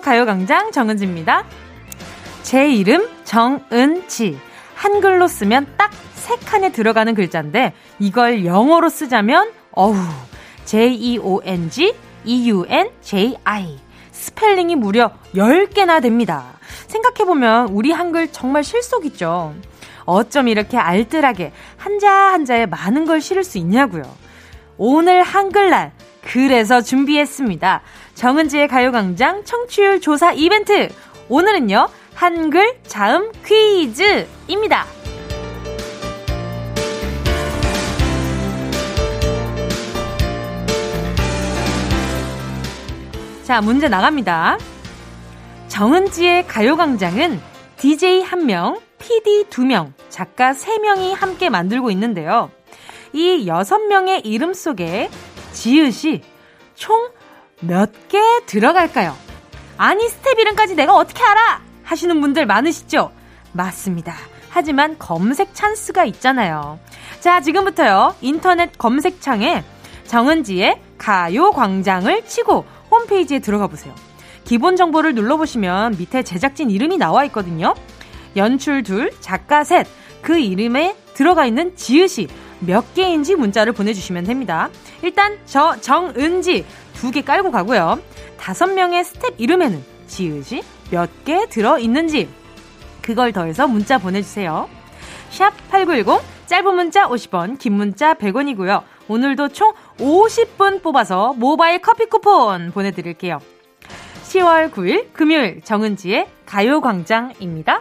가요광장 정은지입니다. 제 이름 정은지. 한글로 쓰면 딱 세 칸에 들어가는 글자인데 이걸 영어로 쓰자면 어우 J-E-O-N-G E-U-N-J-I 스펠링이 무려 10개나 됩니다. 생각해보면 우리 한글 정말 실속 있죠. 어쩜 이렇게 알뜰하게 한자 한자에 많은 걸 실을 수 있냐고요. 오늘 한글날 그래서 준비했습니다. 정은지의 가요광장 청취율 조사 이벤트. 오늘은요, 한글 자음 퀴즈입니다. 자, 문제 나갑니다. 정은지의 가요광장은 DJ 1명, PD 2명, 작가 3명이 함께 만들고 있는데요. 이 6명의 이름 속에 지읒이 총 몇 개 들어갈까요? 아니, 스텝 이름까지 내가 어떻게 알아? 하시는 분들 많으시죠? 맞습니다. 하지만 검색 찬스가 있잖아요. 자, 지금부터요. 인터넷 검색창에 정은지의 가요광장을 치고 홈페이지에 들어가 보세요. 기본 정보를 눌러보시면 밑에 제작진 이름이 나와 있거든요. 연출 둘, 작가 셋, 그 이름에 들어가 있는 지읒이 몇 개인지 문자를 보내주시면 됩니다. 일단 저 정은지 두 개 깔고 가고요. 다섯 명의 스텝 이름에는 지읒이 몇 개 들어있는지 그걸 더해서 문자 보내주세요. 샵 8910 짧은 문자 50원 긴 문자 100원이고요. 오늘도 총 50분 뽑아서 모바일 커피 쿠폰 보내드릴게요. 10월 9일 금요일 정은지의 가요광장입니다.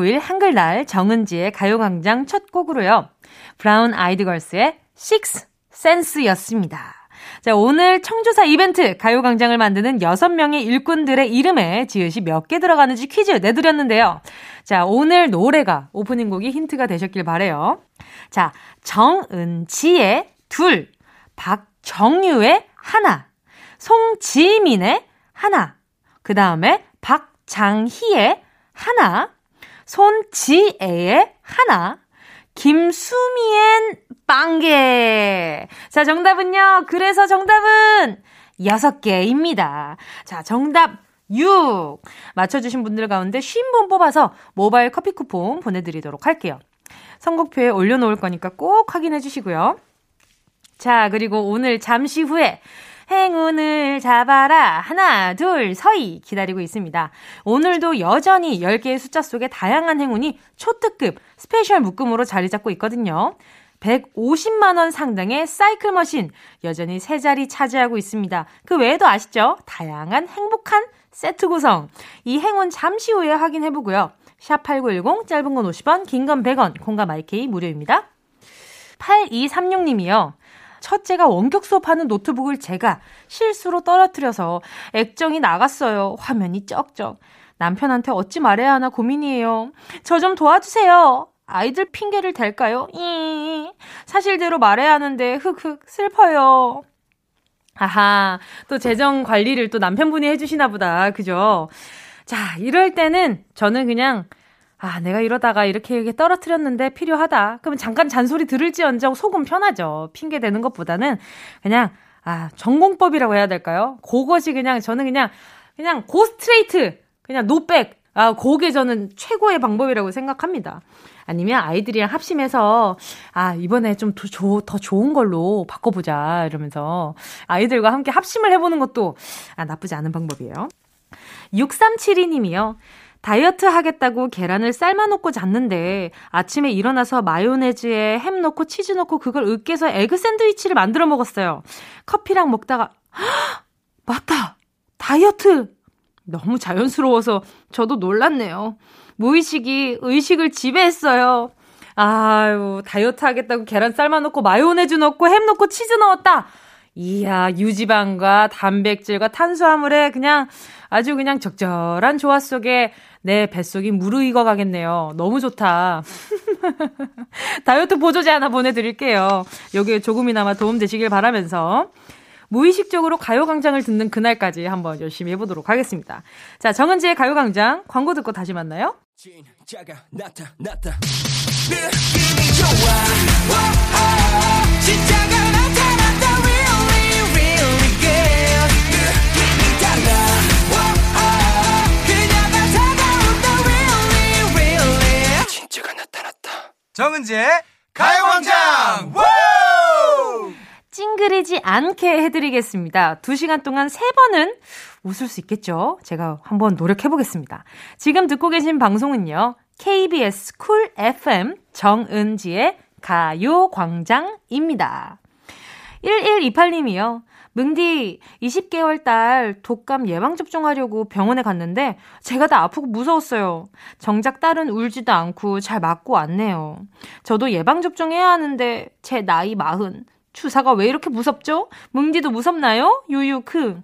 9일 한글날 정은지의 가요광장 첫 곡으로요. 브라운 아이드 걸스의 Six Sense였습니다. 자, 오늘 청조사 이벤트 가요광장을 만드는 6명의 일꾼들의 이름에 지읒이 몇 개 들어가는지 퀴즈 내드렸는데요. 자, 오늘 노래가 오프닝 곡이 힌트가 되셨길 바래요. 자, 정은지의 둘, 박정유의 하나, 송지민의 하나, 그 다음에 박장희의 하나, 손지애의 하나, 김수미엔 빵개. 자, 정답은요. 그래서 정답은 6개입니다. 자, 정답 6. 맞춰주신 분들 가운데 50분 뽑아서 모바일 커피 쿠폰 보내드리도록 할게요. 선곡표에 올려놓을 거니까 꼭 확인해 주시고요. 자, 그리고 오늘 잠시 후에 행운을 잡아라. 하나, 둘, 서희 기다리고 있습니다. 오늘도 여전히 10개의 숫자 속에 다양한 행운이 초특급 스페셜 묶음으로 자리 잡고 있거든요. 150만원 상당의 사이클 머신 여전히 세 자리 차지하고 있습니다. 그 외에도 아시죠? 다양한 행복한 세트 구성. 이 행운 잠시 후에 확인해보고요. 샵8910 짧은 건 50원, 긴 건 100원, 콩과 마이케이 무료입니다. 8236님이요. 첫째가 원격 수업하는 노트북을 제가 실수로 떨어뜨려서 액정이 나갔어요. 화면이 쩍쩍. 남편한테 어찌 말해야 하나 고민이에요. 저 좀 도와주세요. 아이들 핑계를 댈까요? 이 사실대로 말해야 하는데 흑흑 슬퍼요. 아하, 또 재정 관리를 또 남편분이 해주시나 보다. 그죠? 자, 이럴 때는 저는 그냥 아, 내가 이러다가 이렇게 떨어뜨렸는데 필요하다. 그러면 잠깐 잔소리 들을지언정 속은 편하죠. 핑계 대는 것보다는 그냥 아, 전공법이라고 해야 될까요? 그것이 그냥 저는 그냥 그냥 고 스트레이트 그냥 노백 아, 그게 저는 최고의 방법이라고 생각합니다. 아니면 아이들이랑 합심해서, 아, 이번에 좀 더, 조, 더 좋은 걸로 바꿔보자, 이러면서 아이들과 함께 합심을 해보는 것도, 아, 나쁘지 않은 방법이에요. 6372님이요. 다이어트 하겠다고 계란을 삶아놓고 잤는데 아침에 일어나서 마요네즈에 햄 넣고 치즈 넣고 그걸 으깨서 에그 샌드위치를 만들어 먹었어요. 커피랑 먹다가 헉, 맞다 다이어트 너무 자연스러워서 저도 놀랐네요. 무의식이 의식을 지배했어요. 아유, 다이어트 하겠다고 계란 삶아놓고 마요네즈 넣고 햄 넣고 치즈 넣었다. 이야, 유지방과 단백질과 탄수화물에 그냥 아주 그냥 적절한 조화 속에 내 뱃속이 무르익어 가겠네요. 너무 좋다. 다이어트 보조제 하나 보내드릴게요. 여기에 조금이나마 도움 되시길 바라면서. 무의식적으로 가요광장을 듣는 그날까지 한번 열심히 해보도록 하겠습니다. 자, 정은지의 가요광장 광고 듣고 다시 만나요. 진짜가 나타났다. 느낌이 좋아. 오, 오, 진짜가 정은지의 가요광장. 찡그리지 않게 해드리겠습니다. 두 시간 동안 세 번은 웃을 수 있겠죠? 제가 한번 노력해보겠습니다. 지금 듣고 계신 방송은요. KBS 쿨 FM 정은지의 가요광장입니다. 1128님이요. 뭉디, 20개월 딸 독감 예방접종 하려고 병원에 갔는데 제가 다 아프고 무서웠어요. 정작 딸은 울지도 않고 잘 맞고 왔네요. 저도 예방접종 해야 하는데 제 나이 마흔. 주사가 왜 이렇게 무섭죠? 뭉디도 무섭나요? 유유크.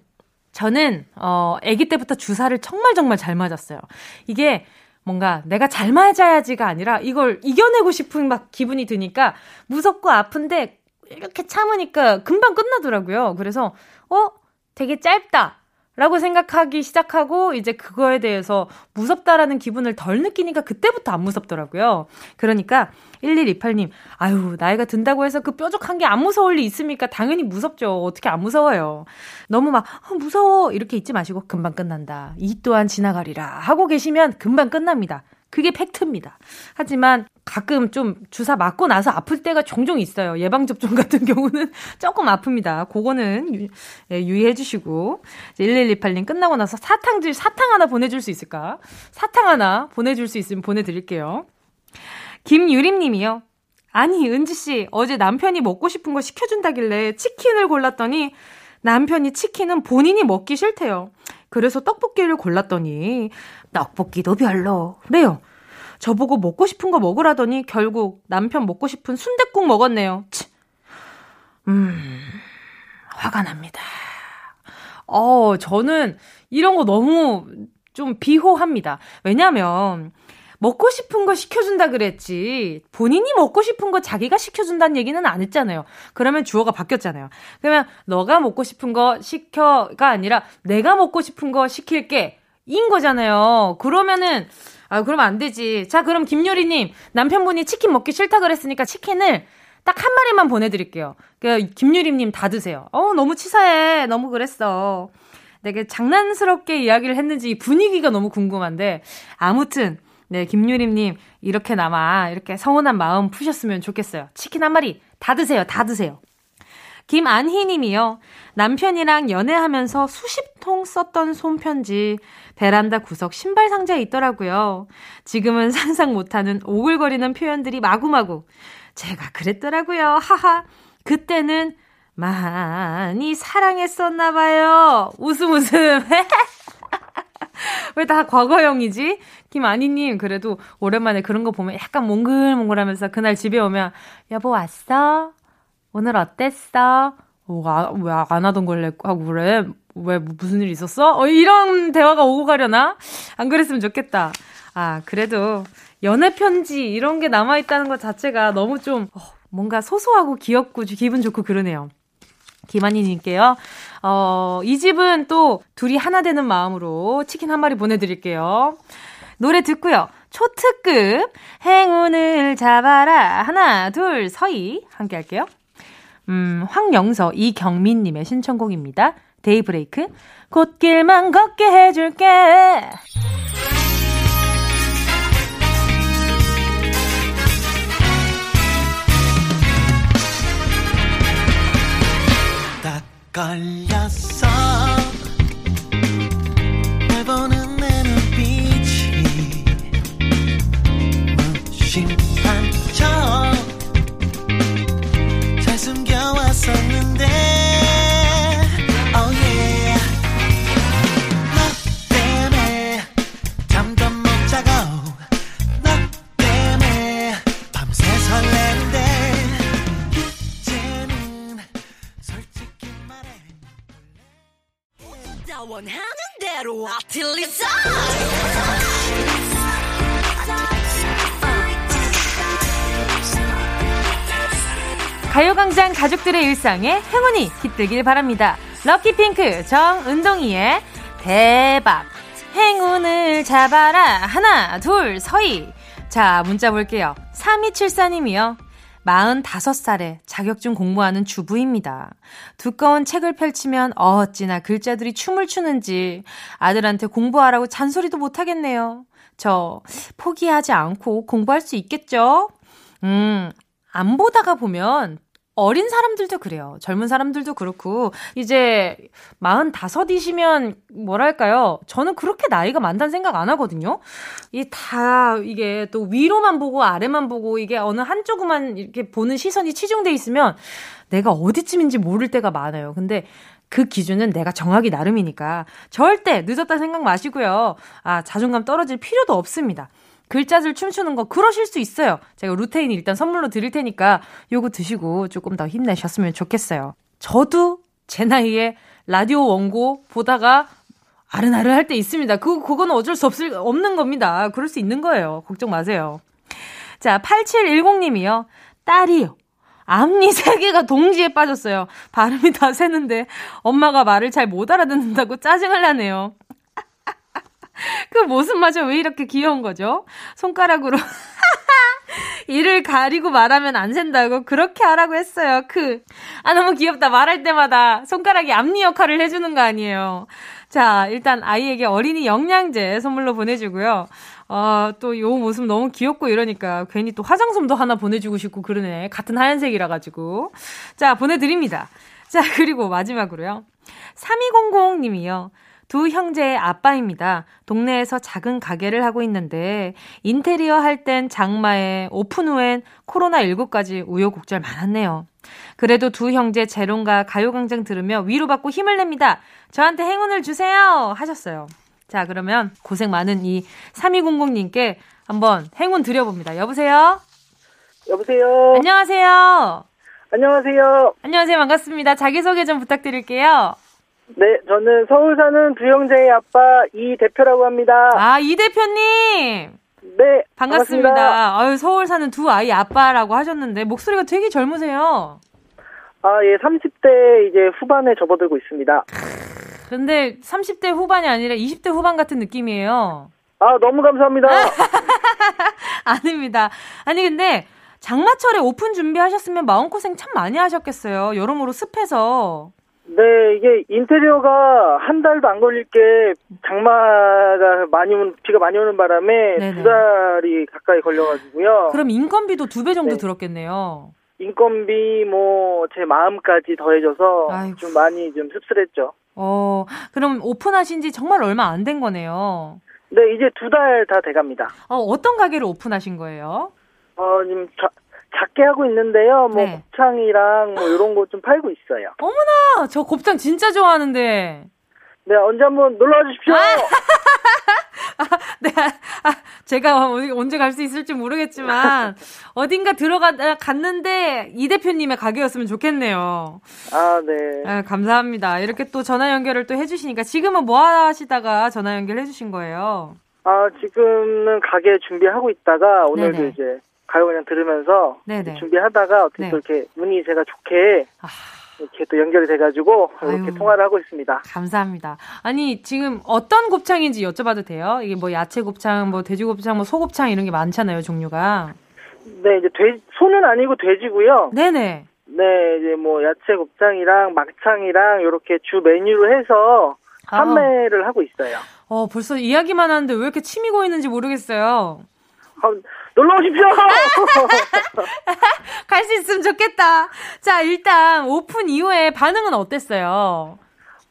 저는, 어, 아기 때부터 주사를 정말 정말 잘 맞았어요. 이게 뭔가 내가 잘 맞아야지가 아니라 이걸 이겨내고 싶은 막 기분이 드니까 무섭고 아픈데 이렇게 참으니까 금방 끝나더라고요. 그래서, 어? 되게 짧다. 라고 생각하기 시작하고 이제 그거에 대해서 무섭다라는 기분을 덜 느끼니까 그때부터 안 무섭더라고요. 그러니까 1128님, 아유, 나이가 든다고 해서 그 뾰족한 게 안 무서울 리 있습니까? 당연히 무섭죠. 어떻게 안 무서워요. 너무 막, 어, 무서워. 이렇게 있지 마시고 금방 끝난다. 이 또한 지나가리라. 하고 계시면 금방 끝납니다. 그게 팩트입니다. 하지만 가끔 좀 주사 맞고 나서 아플 때가 종종 있어요. 예방접종 같은 경우는 조금 아픕니다. 그거는 유, 예, 유의해 주시고. 1128님 끝나고 나서 사탕들, 사탕 하나 보내줄 수 있을까? 사탕 하나 보내줄 수 있으면 보내드릴게요. 김유림 님이요. 아니, 은지씨, 어제 남편이 먹고 싶은 거 시켜준다길래 치킨을 골랐더니 남편이 치킨은 본인이 먹기 싫대요. 그래서 떡볶이를 골랐더니 떡볶이도 별로. 그래요. 저보고 먹고 싶은 거 먹으라더니 결국 남편 먹고 싶은 순댓국 먹었네요. 치. 음, 화가 납니다. 어, 저는 이런 거 너무 좀 비호합니다. 왜냐면, 먹고 싶은 거 시켜준다 그랬지. 본인이 먹고 싶은 거 자기가 시켜준다는 얘기는 안 했잖아요. 그러면 주어가 바뀌었잖아요. 그러면 너가 먹고 싶은 거 시켜가 아니라 내가 먹고 싶은 거 시킬게. 인 거잖아요. 그러면은, 아, 그러면 안 되지. 자, 그럼 김요리님, 남편분이 치킨 먹기 싫다 그랬으니까 치킨을 딱 한 마리만 보내드릴게요. 그, 김유림님 다 드세요. 어, 너무 치사해. 너무 그랬어. 되게 장난스럽게 이야기를 했는지 분위기가 너무 궁금한데, 아무튼, 네, 김유림님, 이렇게나마, 이렇게 서운한 마음 푸셨으면 좋겠어요. 치킨 한 마리 다 드세요. 다 드세요. 김안희 님이요. 남편이랑 연애하면서 수십 통 썼던 손편지 베란다 구석 신발 상자에 있더라고요. 지금은 상상 못하는 오글거리는 표현들이 마구마구. 제가 그랬더라고요. 하하. 그때는 많이 사랑했었나봐요. 웃음 웃음. 왜 다 과거형이지? 김아니님, 그래도 오랜만에 그런 거 보면 약간 몽글몽글 하면서 그날 집에 오면, 여보 왔어? 오늘 어땠어? 왜안 하던 걸 하고 그래? 왜 무슨 일 있었어? 어, 이런 대화가 오고 가려나? 안 그랬으면 좋겠다. 아, 그래도 연애 편지 이런 게 남아 있다는 것 자체가 너무 좀 어, 뭔가 소소하고 귀엽고 기분 좋고 그러네요. 김한희 님께요. 어, 이 집은 또 둘이 하나 되는 마음으로 치킨 한 마리 보내드릴게요. 노래 듣고요. 초특급 행운을 잡아라. 하나, 둘, 서희. 함께 할게요. 음, 황영서, 이경민님의 신청곡입니다. 데이브레이크. 곧길만 걷게 해줄게. 걸렸어. 원하는 대로 아틀리사 가요광장 가족들의 일상에 행운이 깃들길 바랍니다. 럭키핑크 정은동이의 대박 행운을 잡아라 하나 둘 서희 자 문자 볼게요. 3274님이요. 45살에 자격증 공부하는 주부입니다. 두꺼운 책을 펼치면 어찌나 글자들이 춤을 추는지 아들한테 공부하라고 잔소리도 못하겠네요. 저 포기하지 않고 공부할 수 있겠죠? 음, 안 보다가 보면 어린 사람들도 그래요. 젊은 사람들도 그렇고, 이제, 45이시면, 뭐랄까요. 저는 그렇게 나이가 많다는 생각 안 하거든요. 이 다, 이게 또 위로만 보고 아래만 보고, 이게 어느 한쪽만 이렇게 보는 시선이 치중돼 있으면, 내가 어디쯤인지 모를 때가 많아요. 근데, 그 기준은 내가 정하기 나름이니까 절대 늦었다 생각 마시고요. 아, 자존감 떨어질 필요도 없습니다. 글자들 춤추는 거 그러실 수 있어요. 제가 루테인 일단 선물로 드릴 테니까 요거 드시고 조금 더 힘내셨으면 좋겠어요. 저도 제 나이에 라디오 원고 보다가 아른아른 할 때 있습니다. 그, 그거는 어쩔 수 없을, 없는 겁니다. 그럴 수 있는 거예요. 걱정 마세요. 자, 8710님이요. 딸이요. 앞니 세 개가 동시에 빠졌어요. 발음이 다 새는데 엄마가 말을 잘 못 알아듣는다고 짜증을 나네요. 그 모습마저 왜 이렇게 귀여운 거죠? 손가락으로 이를 가리고 말하면 안 된다고 그렇게 하라고 했어요. 그. 아, 너무 귀엽다. 말할 때마다 손가락이 앞니 역할을 해주는 거 아니에요. 자, 일단 아이에게 어린이 영양제 선물로 보내주고요. 어, 또요 모습 너무 귀엽고 이러니까 괜히 또 화장솜도 하나 보내주고 싶고 그러네. 같은 하얀색이라 가지고. 자, 보내드립니다. 자, 그리고 마지막으로요. 3200님이요. 두 형제의 아빠입니다. 동네에서 작은 가게를 하고 있는데 인테리어 할 땐 장마에 오픈 후엔 코로나19까지 우여곡절 많았네요. 그래도 두 형제 재롱과 가요광장 들으며 위로받고 힘을 냅니다. 저한테 행운을 주세요! 하셨어요. 자, 그러면 고생 많은 이 3200님께 한번 행운 드려봅니다. 여보세요? 여보세요? 안녕하세요? 안녕하세요? 안녕하세요. 반갑습니다. 자기소개 좀 부탁드릴게요. 네, 저는 서울 사는 두 형제의 아빠 이 대표라고 합니다. 아, 이 대표님. 네, 반갑습니다. 반갑습니다. 아유, 서울 사는 두 아이 아빠라고 하셨는데 목소리가 되게 젊으세요. 아, 예, 30대 이제 후반에 접어들고 있습니다. 근데 30대 후반이 아니라 20대 후반 같은 느낌이에요. 아, 너무 감사합니다. 아닙니다. 아니, 근데 장마철에 오픈 준비하셨으면 마음고생 참 많이 하셨겠어요. 여러모로 습해서. 네, 이게 인테리어가 한 달도 안 걸릴 게 장마가 많이 오는, 비가 많이 오는 바람에 네네. 두 달이 가까이 걸려가지고요. 그럼 인건비도 두 배 정도 네. 들었겠네요. 인건비, 뭐, 제 마음까지 더해져서 아이고. 좀 많이 좀 씁쓸했죠. 어, 그럼 오픈하신 지 정말 얼마 안 된 거네요. 네, 이제 두 달 다 돼갑니다. 어, 어떤 가게를 오픈하신 거예요? 어, 지금 자, 작게 하고 있는데요. 뭐 네. 곱창이랑 뭐 이런 거 좀 팔고 있어요. 어머나, 저 곱창 진짜 좋아하는데. 네, 언제 한번 놀러 와 주십시오. 아, 아, 네, 아, 제가 언제 갈 수 있을지 모르겠지만 어딘가 들어가 갔는데 이 대표님의 가게였으면 좋겠네요. 아, 네. 아, 감사합니다. 이렇게 또 전화 연결을 또 해주시니까 지금은 뭐 하시다가 전화 연결 해 주신 거예요? 아, 지금은 가게 준비하고 있다가 오늘도 네네. 이제 가요 그냥 들으면서 네네. 준비하다가 어떻게 네. 또 이렇게 운이 제가 좋게 아... 이렇게 또 연결이 돼가지고 이렇게 통화를 하고 있습니다. 감사합니다. 아니 지금 어떤 곱창인지 여쭤봐도 돼요? 이게 뭐 야채 곱창, 뭐 돼지 곱창, 뭐 소곱창 이런 게 많잖아요 종류가. 네 이제 돼 소는 아니고 돼지고요. 네네. 네 이제 뭐 야채 곱창이랑 막창이랑 이렇게 주 메뉴로 해서 아. 판매를 아. 하고 있어요. 어 벌써 이야기만 하는데 왜 이렇게 침이 고이는지 모르겠어요. 아, 놀러 오십시오! 갈 수 있으면 좋겠다. 자, 일단 오픈 이후에 반응은 어땠어요?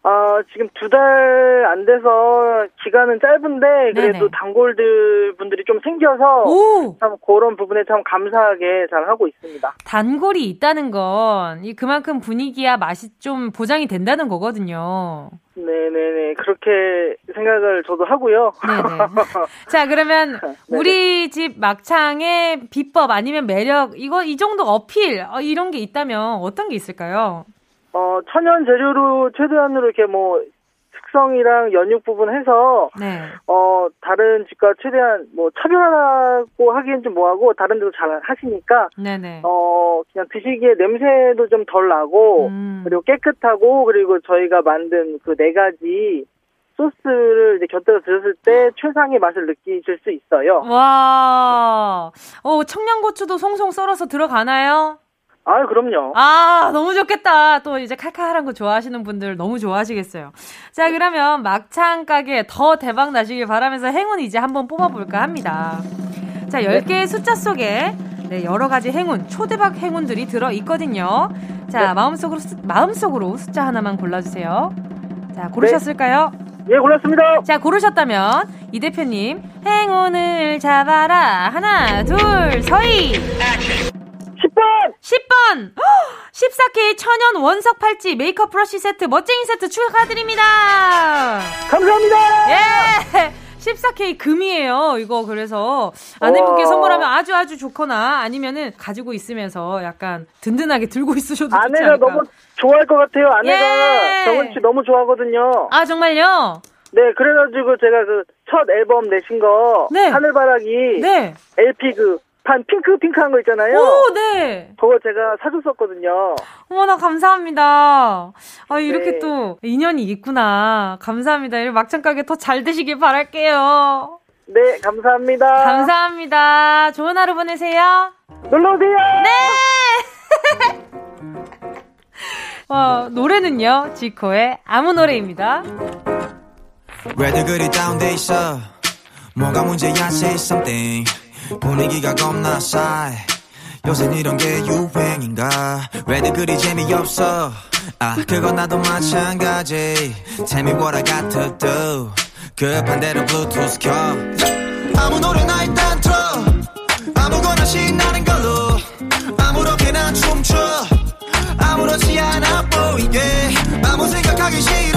아, 지금 두 달 안 돼서 기간은 짧은데 그래도 네네. 단골들 분들이 좀 생겨서 오! 참 그런 부분에 참 감사하게 잘 하고 있습니다. 단골이 있다는 건 그만큼 분위기야 맛이 좀 보장이 된다는 거거든요. 네네네 그렇게 생각을 저도 하고요. 자 그러면 우리 집 막창의 비법 아니면 매력 이거 이 정도 어필 어, 이런 게 있다면 어떤 게 있을까요? 어 천연 재료로 최대한으로 이렇게 뭐 숙성이랑 연육 부분 해서 네. 어 다른 집과 최대한 뭐 차별하고 하기엔 좀 뭐하고 다른 데도 잘 하시니까 네네. 어 그냥 드시기에 냄새도 좀 덜 나고 음. 그리고 깨끗하고 그리고 저희가 만든 그 네 가지 소스를 이제 곁들여 드셨을 때 최상의 맛을 느끼실 수 있어요. 와, 어 청양고추도 송송 썰어서 들어가나요? 아, 그럼요. 아, 너무 좋겠다. 또 이제 칼칼한 거 좋아하시는 분들 너무 좋아하시겠어요. 자, 그러면 막창 가게 더 대박 나시길 바라면서 행운 이제 한번 뽑아볼까 합니다. 자, 10개의 숫자 속에 네, 여러 가지 행운, 초대박 행운들이 들어 있거든요. 자, 네. 마음속으로, 마음속으로 숫자 하나만 골라 주세요. 자, 고르셨을까요? 네. 예, 골랐습니다. 자, 고르셨다면, 이 대표님, 행운을 잡아라. 하나, 둘, 서희. 10번! 10번! 14K 천연 원석 팔찌 메이크업 브러쉬 세트 멋쟁이 세트 축하드립니다! 감사합니다! 예! 14K 금이에요. 이거 그래서 아내분께 와. 선물하면 아주 아주 좋거나 아니면은 가지고 있으면서 약간 든든하게 들고 있으셔도 좋지 아내가. 너무 좋아할 것 같아요. 아내가 예. 정은 씨 너무 좋아하거든요. 아 정말요? 네, 그래가지고 제가 그 첫 앨범 내신 거 네. 하늘바라기 네. LP 그 반 핑크 핑크한 거 있잖아요. 오, 네. 그거 제가 사줬었거든요. 어머나 감사합니다. 아 이렇게 네. 또 인연이 있구나. 감사합니다. 이 막창 가게 더 잘 되시길 바랄게요. 네, 감사합니다. 감사합니다. 좋은 하루 보내세요. 놀러 오세요. 네. 어, 노래는요 지코의 아무 노래입니다. 왜들 그리 다운돼 있어? 뭐가 문제야? Say something. 분위기가 겁나 싸해. 요새 이런 게 유행인가? 왜들 그리 재미없어? 아 그건 나도 마찬가지. Tell me what I got to do 급한 대로 블루투스 켜. 아무 노래나 일단 틀어. 아무거나 신나는 걸로. 아무렇게나 춤춰. 아무렇지 않아 보이게. 아무 생각하기 싫어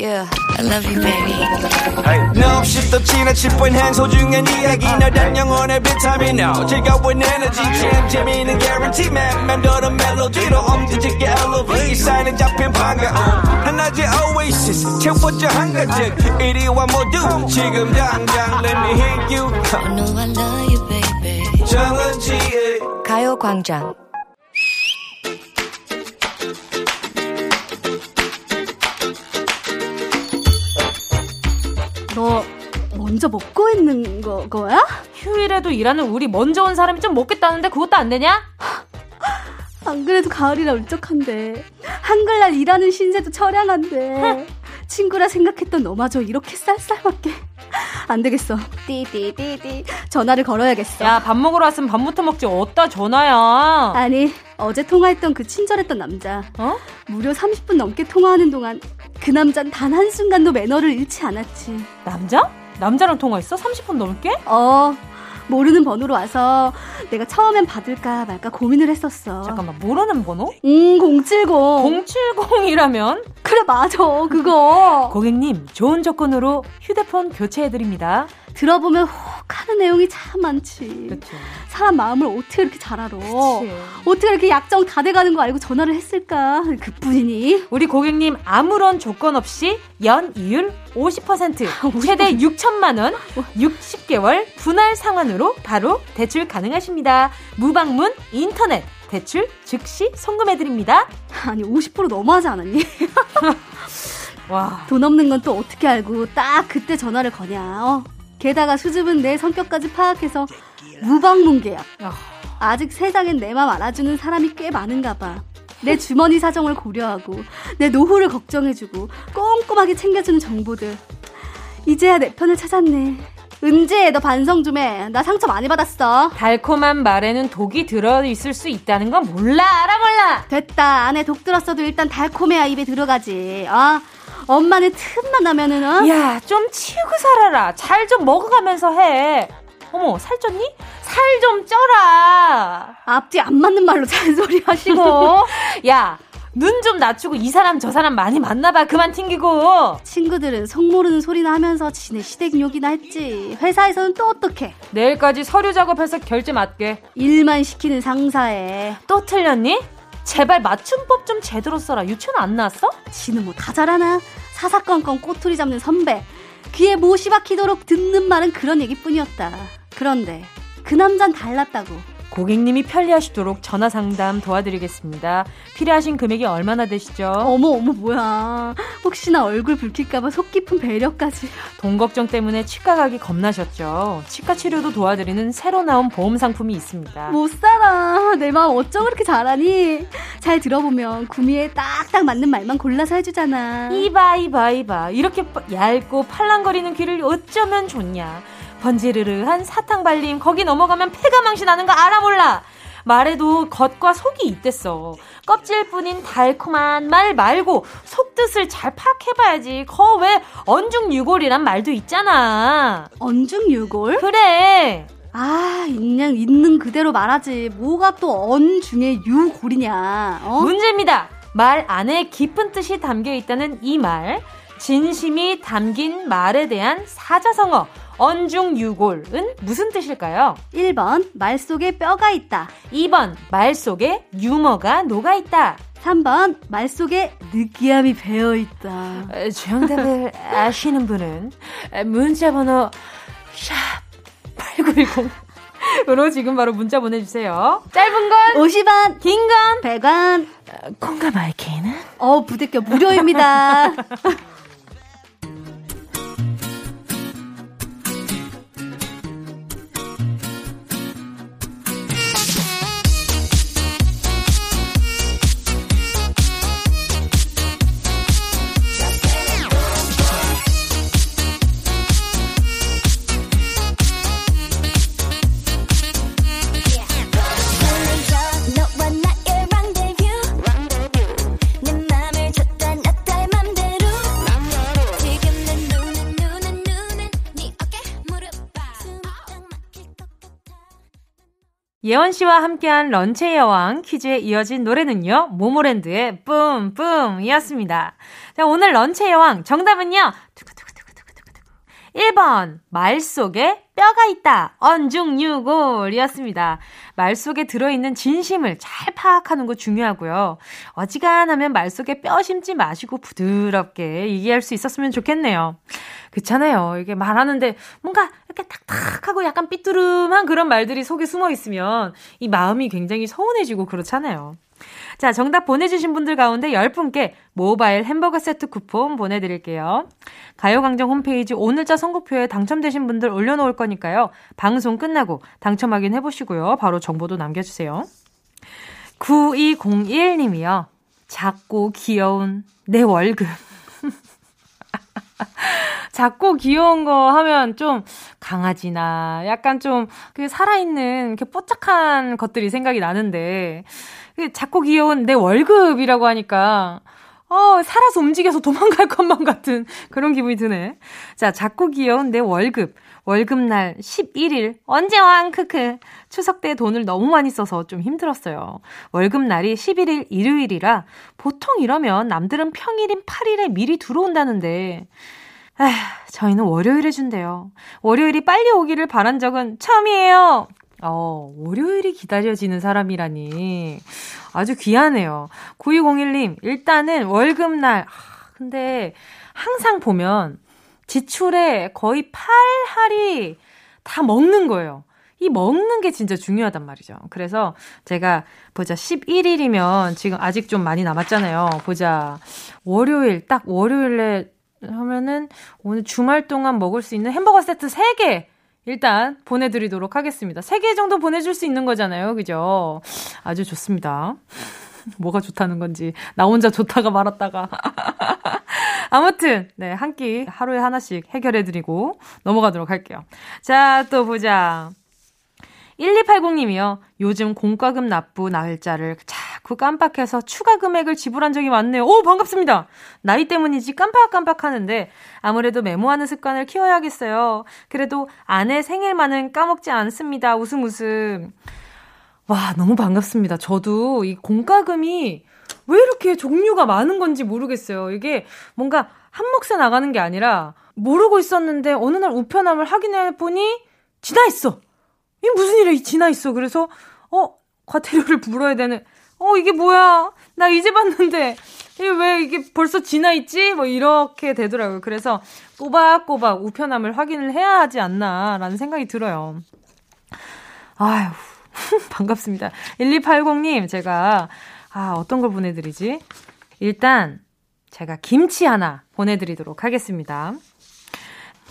Yeah, I love you, baby. Hey. No, 없이 또 지나칠 뻔한 소중한 이야기. 너란 영혼의 비타민 No 즐거운 에너지. 참 재미있는 guarantee man. 맘대로 멜로디로 엄지짓게 elevate. 사인은 잡힌 반가움 하나의 oasis. 채워져 한가득 이리와 모두. 지금 당장 let me hit you. I know I love you, baby. 정은지의 가요광장 너 먼저 먹고 있는 거, 거야? 휴일에도 일하는 우리 먼저 온 사람이 좀 먹겠다는데 그것도 안 되냐? 안 그래도 가을이라 울적한데 한글날 일하는 신세도 처량한데 친구라 생각했던 너마저 이렇게 쌀쌀밖에 안 되겠어. 띠띠띠띠 전화를 걸어야겠어. 야 밥 먹으러 왔으면 밥부터 먹지 어디다 전화야. 아니 어제 통화했던 그 친절했던 남자. 어? 무려 30분 넘게 통화하는 동안 그 남잔 단 한순간도 매너를 잃지 않았지. 남자? 남자랑 통화했어? 30분 넘게? 어. 모르는 번호로 와서 내가 처음엔 받을까 말까 고민을 했었어. 잠깐만, 모르는 번호? 음, 070. 070이라면? 그래, 맞아. 그거. 고객님, 좋은 조건으로 휴대폰 교체해드립니다. 들어보면 혹 하는 내용이 참 많지. 그치. 사람 마음을 어떻게 이렇게 잘 알아. 그치. 어떻게 이렇게 약정 다 돼가는 거 알고 전화를 했을까. 그뿐이니. 우리 고객님 아무런 조건 없이 연 이율 50% 최대 6천만 원 60개월 분할 상환으로 바로 대출 가능하십니다. 무방문 인터넷 대출 즉시 송금해드립니다. 아니 50% 너무하지 않았니? 와. 돈 없는 건 또 어떻게 알고 딱 그때 전화를 거냐. 어? 게다가 수줍은 내 성격까지 파악해서 무방문 계약. 어. 아직 세상엔 내 맘 알아주는 사람이 꽤 많은가 봐. 내 주머니 사정을 고려하고 내 노후를 걱정해주고 꼼꼼하게 챙겨주는 정보들. 이제야 내 편을 찾았네. 은재, 너 반성 좀 해. 나 상처 많이 받았어. 달콤한 말에는 독이 들어있을 수 있다는 건 몰라, 알아, 몰라. 됐다. 안에 독 들었어도 일단 달콤해야 입에 들어가지. 어? 엄마는 틈만 나면은, 어? 야, 좀 치우고 살아라. 잘 좀 먹어가면서 해. 어머, 살쪘니? 살 좀 쪄라. 앞뒤 안 맞는 말로 잔소리 하시고. 야, 눈 좀 낮추고 이 사람 저 사람 많이 만나봐. 그만 튕기고. 친구들은 속 모르는 소리나 하면서 지네 시댁욕이나 했지. 회사에서는 또 어떡해. 내일까지 서류 작업해서 결제 맞게. 일만 시키는 상사에. 또 틀렸니? 제발 맞춤법 좀 제대로 써라. 유치원 안 나왔어? 지는 뭐 다 잘하나? 사사건건 꼬투리 잡는 선배. 귀에 못이 박히도록 듣는 말은 그런 얘기뿐이었다. 그런데 그 남잔 달랐다고. 고객님이 편리하시도록 전화 상담 도와드리겠습니다. 필요하신 금액이 얼마나 되시죠? 어머 어머 뭐야. 혹시나 얼굴 붉힐까봐 속 깊은 배려까지. 돈 걱정 때문에 치과 가기 겁나셨죠? 치과 치료도 도와드리는 새로 나온 보험 상품이 있습니다. 못 살아. 내 마음 어쩜 그렇게 잘하니? 잘 들어보면 구미에 딱딱 맞는 말만 골라서 해주잖아. 이봐 이봐 이봐. 이렇게 얇고 팔랑거리는 귀를 어쩌면 좋냐. 번지르르한 사탕 발림 거기 넘어가면 폐가 망신하는 거 알아 몰라 말에도 겉과 속이 있댔어 껍질뿐인 달콤한 말 말고 속뜻을 잘 파악해봐야지 거 왜 언중유골이란 말도 있잖아 언중유골? 그래 아, 그냥 있는 그대로 말하지. 뭐가 또 언 중에 유골이냐, 어? 문제입니다. 말 안에 깊은 뜻이 담겨 있다는 이 말. 진심이 담긴 말에 대한 사자성어. 언중유골은 무슨 뜻일까요? 1번 말 속에 뼈가 있다. 2번 말 속에 유머가 녹아 있다. 3번 말 속에 느끼함이 배어 있다. 정답을 아시는 분은 문자 번호 샵 8910 으로 지금 바로 문자 보내주세요. 짧은 건 50원, 긴 건 100원. 콩과 마이케이는? 어, 부대껴 무료입니다. 예원 씨와 함께한 런치의 여왕 퀴즈에 이어진 노래는요, 모모랜드의 뿜뿜이었습니다. 자, 오늘 런치의 여왕 정답은요, 1번, 말 속에 뼈가 있다. 언중유골이었습니다. 말 속에 들어있는 진심을 잘 파악하는 거 중요하고요. 어지간하면 말 속에 뼈 심지 마시고 부드럽게 얘기할 수 있었으면 좋겠네요. 그렇잖아요. 이게 말하는데 뭔가 이렇게 탁탁하고 약간 삐뚤음한 그런 말들이 속에 숨어 있으면 이 마음이 굉장히 서운해지고 그렇잖아요. 자, 정답 보내주신 분들 가운데 10분께 모바일 햄버거 세트 쿠폰 보내드릴게요. 가요광장 홈페이지 오늘자 선곡표에 당첨되신 분들 올려놓을 거니까요. 방송 끝나고 당첨 확인해보시고요. 바로 정보도 남겨주세요. 9201님이요. 작고 귀여운 내 월급. 작고 귀여운 거 하면 좀 강아지나 약간 좀 그 살아있는 이렇게 뽀짝한 것들이 생각이 나는데 그 작고 귀여운 내 월급이라고 하니까 어, 살아서 움직여서 도망갈 것만 같은 그런 기분이 드네. 자, 작고 귀여운 내 월급. 월급날 11일. 언제 왕, 크크. 추석 때 돈을 너무 많이 써서 좀 힘들었어요. 월급날이 11일 일요일이라 보통 이러면 남들은 평일인 8일에 미리 들어온다는데 에휴, 저희는 월요일에 준대요. 월요일이 빨리 오기를 바란 적은 처음이에요. 어, 월요일이 기다려지는 사람이라니. 아주 귀하네요. 9201님, 일단은 월급날, 아, 근데 항상 보면 지출에 거의 8할이 다 먹는 거예요. 이 먹는 게 진짜 중요하단 말이죠. 그래서 제가 보자 11일이면 지금 아직 좀 많이 남았잖아요. 보자. 월요일 딱 월요일에 하면은 오늘 주말 동안 먹을 수 있는 햄버거 세트 3개 일단 보내드리도록 하겠습니다. 3개 정도 보내줄 수 있는 거잖아요. 그죠? 아주 좋습니다. 뭐가 좋다는 건지. 나 혼자 좋다가 말았다가. 아무튼, 네, 한 끼 하루에 하나씩 해결해드리고 넘어가도록 할게요. 자, 또 보자. 1280님이요. 요즘 공과금 납부 날짜를 자 꾸 깜빡해서 추가 금액을 지불한 적이 많네요. 오, 반갑습니다. 나이 때문인지 깜빡깜빡 하는데 아무래도 메모하는 습관을 키워야겠어요. 그래도 아내 생일만은 까먹지 않습니다. 웃음 웃음. 와, 너무 반갑습니다. 저도 이 공과금이 왜 이렇게 종류가 많은 건지 모르겠어요. 이게 뭔가 한 몫에 나가는 게 아니라 모르고 있었는데 어느 날 우편함을 확인해 보니 지나 있어. 이게 무슨 일이야? 지나 있어. 그래서 어 과태료를 물어야 되는. 어 이게 뭐야? 나 이제 봤는데 왜 이게 벌써 지나 있지? 뭐 이렇게 되더라고요. 그래서 꼬박꼬박 우편함을 확인을 해야 하지 않나라는 생각이 들어요. 아유 반갑습니다. 1280님 제가 아 어떤 걸 보내드리지? 일단 제가 김치 하나 보내드리도록 하겠습니다.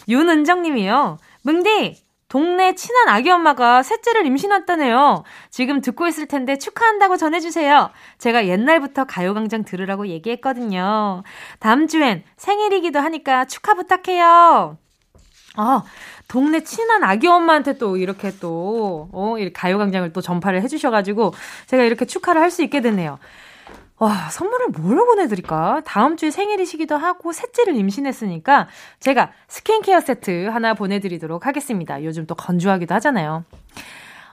윤은정 님이요. 뭉디, 동네 친한 아기 엄마가 셋째를 임신했다네요. 지금 듣고 있을 텐데 축하한다고 전해주세요. 제가 옛날부터 가요광장 들으라고 얘기했거든요. 다음 주엔 생일이기도 하니까 축하 부탁해요. 아, 동네 친한 아기 엄마한테 또 이렇게 또, 어, 이 가요광장을 또 전파를 해주셔가지고 제가 이렇게 축하를 할 수 있게 됐네요. 와, 선물을 뭘 보내드릴까? 다음 주에 생일이시기도 하고, 셋째를 임신했으니까, 제가 스킨케어 세트 하나 보내드리도록 하겠습니다. 요즘 또 건조하기도 하잖아요.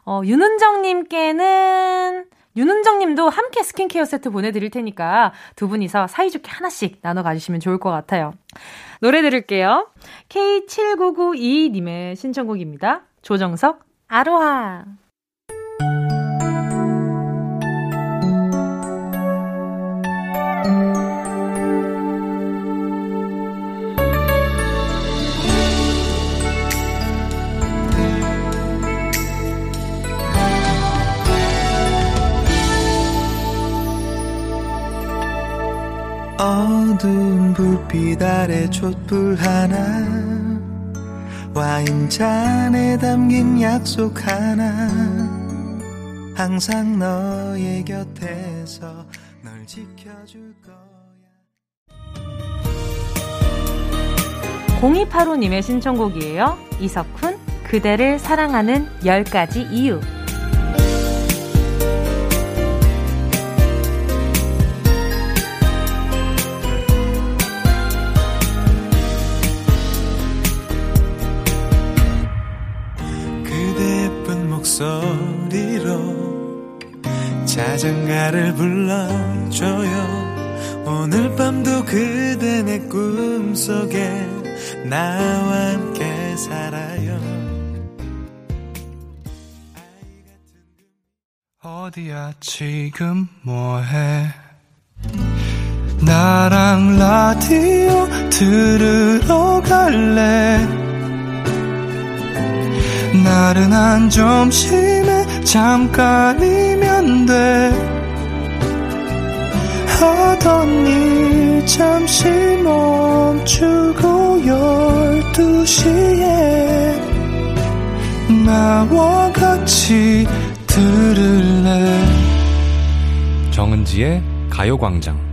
어, 윤은정님께는, 윤은정님도 함께 스킨케어 세트 보내드릴 테니까, 두 분이서 사이좋게 하나씩 나눠 가주시면 좋을 것 같아요. 노래 들을게요. K7992님의 신청곡입니다. 조정석, 아로하. 어두운 불빛 아래 촛불 하나 와인잔에 담긴 약속 하나 항상 너의 곁에서 널 지켜줄 거야 0285님의 신청곡이에요. 이석훈, 그대를 사랑하는 10가지 이유. 자장가를 불러줘요. 오늘 밤도 그대 내 꿈속에 나와 함께 살아요. 어디야 지금 뭐해? 나랑 라디오 들으러 갈래? 나른한 점심에 잠깐이면 돼 하던 일 잠시 멈추고 열두 시에 나와 같이 들을래 정은지의 가요광장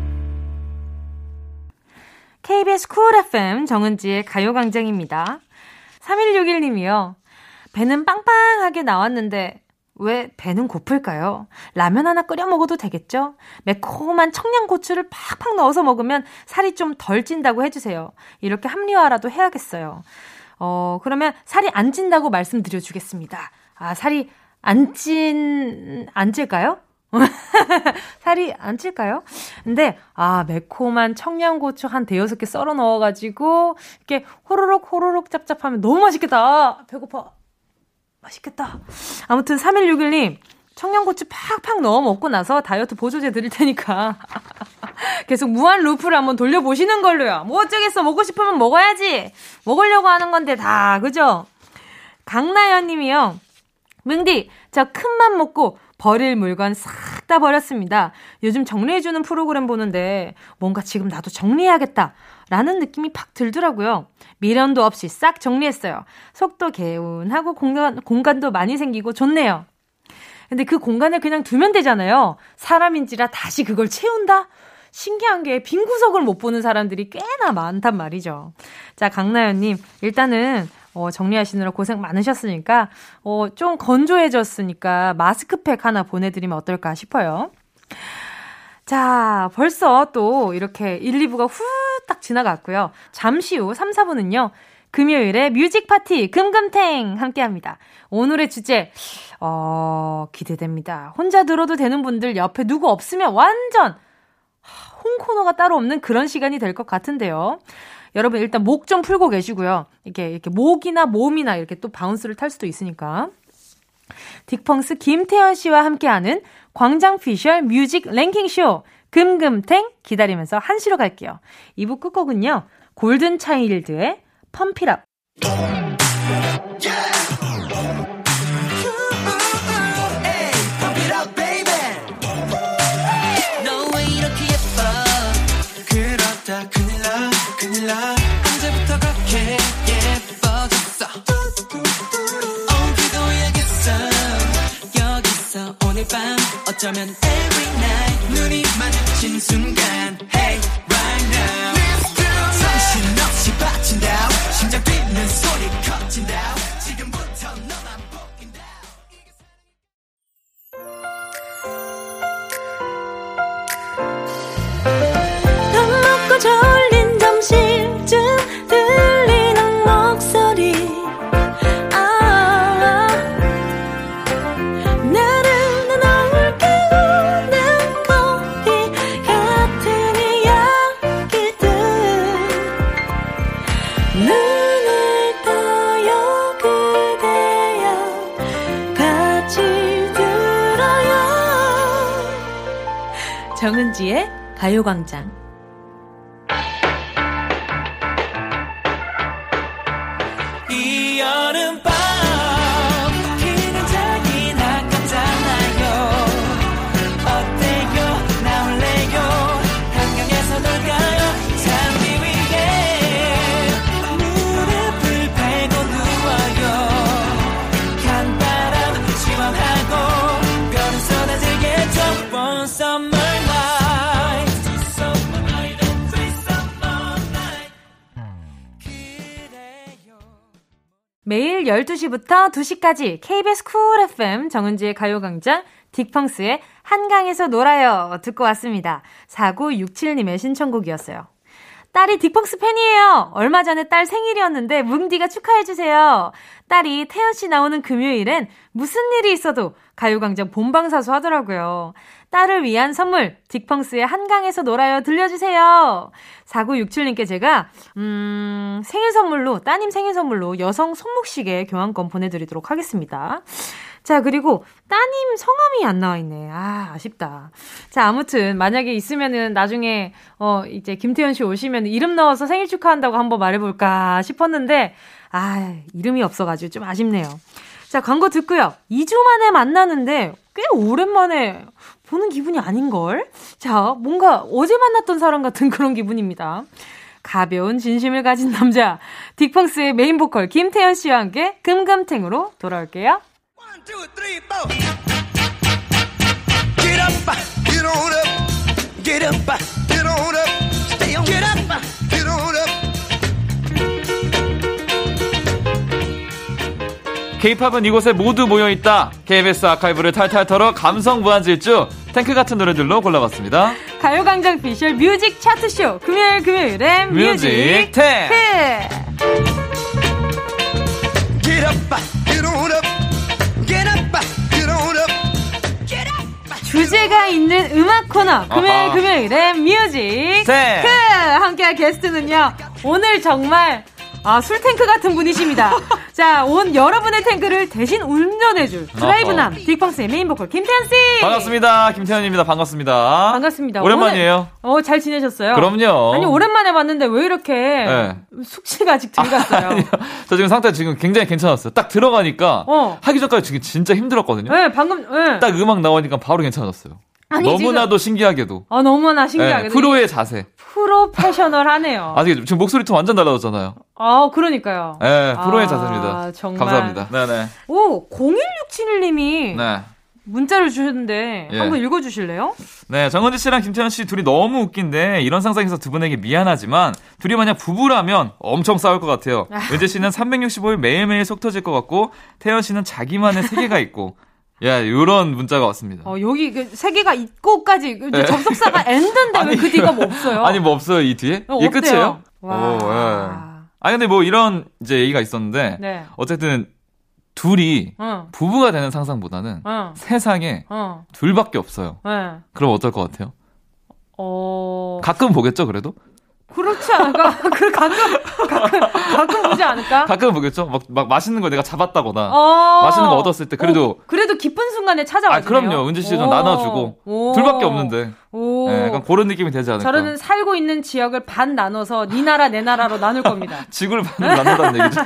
KBS 쿨 FM 정은지의 가요광장입니다. 3161님이요. 배는 빵빵하게 나왔는데 왜 배는 고플까요? 라면 하나 끓여 먹어도 되겠죠? 매콤한 청양고추를 팍팍 넣어서 먹으면 살이 좀 덜 찐다고 해주세요. 이렇게 합리화라도 해야겠어요. 어, 그러면 살이 안 찐다고 말씀드려 주겠습니다. 아, 살이 안 찐, 안 찔까요? 살이 안 찔까요? 근데, 아, 매콤한 청양고추 한 대여섯 개 썰어 넣어가지고, 이렇게 호로록 호로록 짭짭하면 너무 맛있겠다. 아, 배고파. 맛있겠다. 아무튼 3161님, 청양고추 팍팍 넣어 먹고 나서 다이어트 보조제 드릴 테니까 계속 무한 루프를 한번 돌려보시는 걸로요. 뭐 어쩌겠어. 먹고 싶으면 먹어야지. 먹으려고 하는 건데 다, 그죠? 강나연 님이요. 뭉디, 저 큰맘 먹고 버릴 물건 싹 다 버렸습니다. 요즘 정리해주는 프로그램 보는데 뭔가 지금 나도 정리해야겠다. 라는 느낌이 팍 들더라고요. 미련도 없이 싹 정리했어요. 속도 개운하고 공간, 공간도 많이 생기고 좋네요. 근데 그 공간을 그냥 두면 되잖아요. 사람인지라 다시 그걸 채운다? 신기한 게 빈 구석을 못 보는 사람들이 꽤나 많단 말이죠. 자, 강나연님, 일단은 어, 정리하시느라 고생 많으셨으니까, 어, 좀 건조해졌으니까 마스크팩 하나 보내드리면 어떨까 싶어요. 자, 벌써 또 이렇게 1, 2부가 후 딱 지나갔고요. 잠시 후 3, 4부는요. 금요일에 뮤직 파티 금금탱 함께 합니다. 오늘의 주제, 어, 기대됩니다. 혼자 들어도 되는 분들 옆에 누구 없으면 완전 혼코노가 따로 없는 그런 시간이 될 것 같은데요. 여러분 일단 목 좀 풀고 계시고요. 이렇게 이렇게 목이나 몸이나 이렇게 또 bounce를 탈 수도 있으니까. 딕펑스 김태현 씨와 함께하는 광장 피셜 뮤직 랭킹 쇼 금금탱 기다리면서 한시로 갈게요. 2부 끝곡은요. 골든 차일드의 펌필업. 어쩌면 every night 눈이 마주친 순간 12시부터 2시까지 KBS 쿨 FM 정은지의 가요광장 딕펑스의 한강에서 놀아요 듣고 왔습니다. 4967님의 신청곡이었어요. 딸이 딕펑스 팬이에요. 얼마 전에 딸 생일이었는데 뭉디가 축하해주세요. 딸이 태현 씨 나오는 금요일엔 무슨 일이 있어도 가요광장 본방사수 하더라고요. 딸을 위한 선물, 딕펑스의 한강에서 놀아요 들려주세요. 4967님께 제가, 음, 생일 선물로, 따님 생일 선물로 여성 손목시계 교환권 보내드리도록 하겠습니다. 자, 그리고 따님 성함이 안 나와 있네. 아, 아쉽다. 자, 아무튼 만약에 있으면은 나중에 어 이제 김태현 씨 오시면 이름 넣어서 생일 축하한다고 한번 말해 볼까 싶었는데 아, 이름이 없어 가지고 좀 아쉽네요. 자, 광고 듣고요. 2주 만에 만나는데 꽤 오랜만에 보는 기분이 아닌걸? 자, 뭔가 어제 만났던 사람 같은 그런 기분입니다. 가벼운 진심을 가진 남자, 딕펑스의 메인 보컬 김태현 씨와 함께 금금탱으로 돌아올게요. One, two, three, get up, get on up, get up, get on up, stay on, get up, 케이팝은 이곳에 모두 모여 있다. KBS 아카이브를 탈탈 털어 감성 무한 질주. 탱크 같은 노래들로 골라봤습니다. 가요광장 피셜 뮤직 차트쇼. 금요일 금요일엔 뮤직, 뮤직 up. 주제가 있는 음악 코너. 금요일 아하. 금요일엔 뮤직 탱크 함께할 게스트는요. 오늘 정말 아, 술 탱크 같은 분이십니다. 자, 온 여러분의 탱크를 대신 운전해줄 드라이브남 딕펑스의 메인 보컬 김태현 씨. 반갑습니다. 김태현입니다. 반갑습니다. 반갑습니다. 오랜만이에요. 오늘, 어, 잘 지내셨어요? 그럼요. 아니, 오랜만에 봤는데 왜 이렇게 네. 숙취가 아직 들갔어요? 아니요. 저 지금 상태 지금 굉장히 괜찮았어요. 딱 들어가니까 어. 하기 전까지 지금 진짜 힘들었거든요. 네, 방금 네. 딱 음악 나오니까 바로 괜찮았어요. 아니, 너무나도 지금... 신기하게도. 아, 너무나 신기하게. 네, 프로의 자세. 프로페셔널하네요. 아, 지금 목소리 톤 완전 달라졌잖아요. 아, 그러니까요. 네, 프로의 아, 자세입니다. 정말. 감사합니다. 네네. 오, 01671님이 네. 문자를 주셨는데 예. 한번 읽어주실래요? 네, 정은지 씨랑 김태현 씨 둘이 너무 웃긴데 이런 상상에서 두 분에게 미안하지만 둘이 만약 부부라면 엄청 싸울 것 같아요. 아. 은지 씨는 365일 매일매일 속 터질 것 같고 태현 씨는 자기만의 세계가 있고 야, 요런 문자가 왔습니다. 어, 여기 그세 개가 있고까지 네. 접속사가 엔드인데 왜 그 뒤가 뭐 없어요? 아니, 뭐 없어요, 이 뒤에? 어, 이게 끝이에요? 와. 오, 예. 아니, 근데 뭐 이런 이제 얘기가 있었는데, 네. 어쨌든 둘이 어. 부부가 되는 상상보다는 어. 세상에 어. 둘밖에 없어요. 네. 그럼 어떨 것 같아요? 어... 가끔 보겠죠, 그래도? 그렇지 않을까? 그 가끔 가끔 가끔 보지 않을까? 가끔 보겠죠. 막, 막 맛있는 거 내가 잡았다거나 어~ 맛있는 거 얻었을 때 그래도 오, 그래도 기쁜 순간에 찾아와. 아 그럼요. 은지 씨좀 나눠주고 오~ 둘밖에 없는데. 오. 네, 약간 그런 느낌이 되지 않을까? 저는 살고 있는 지역을 반 나눠서 네 나라 내 나라로 나눌 겁니다. 지구를 반 나눈다는 얘기죠.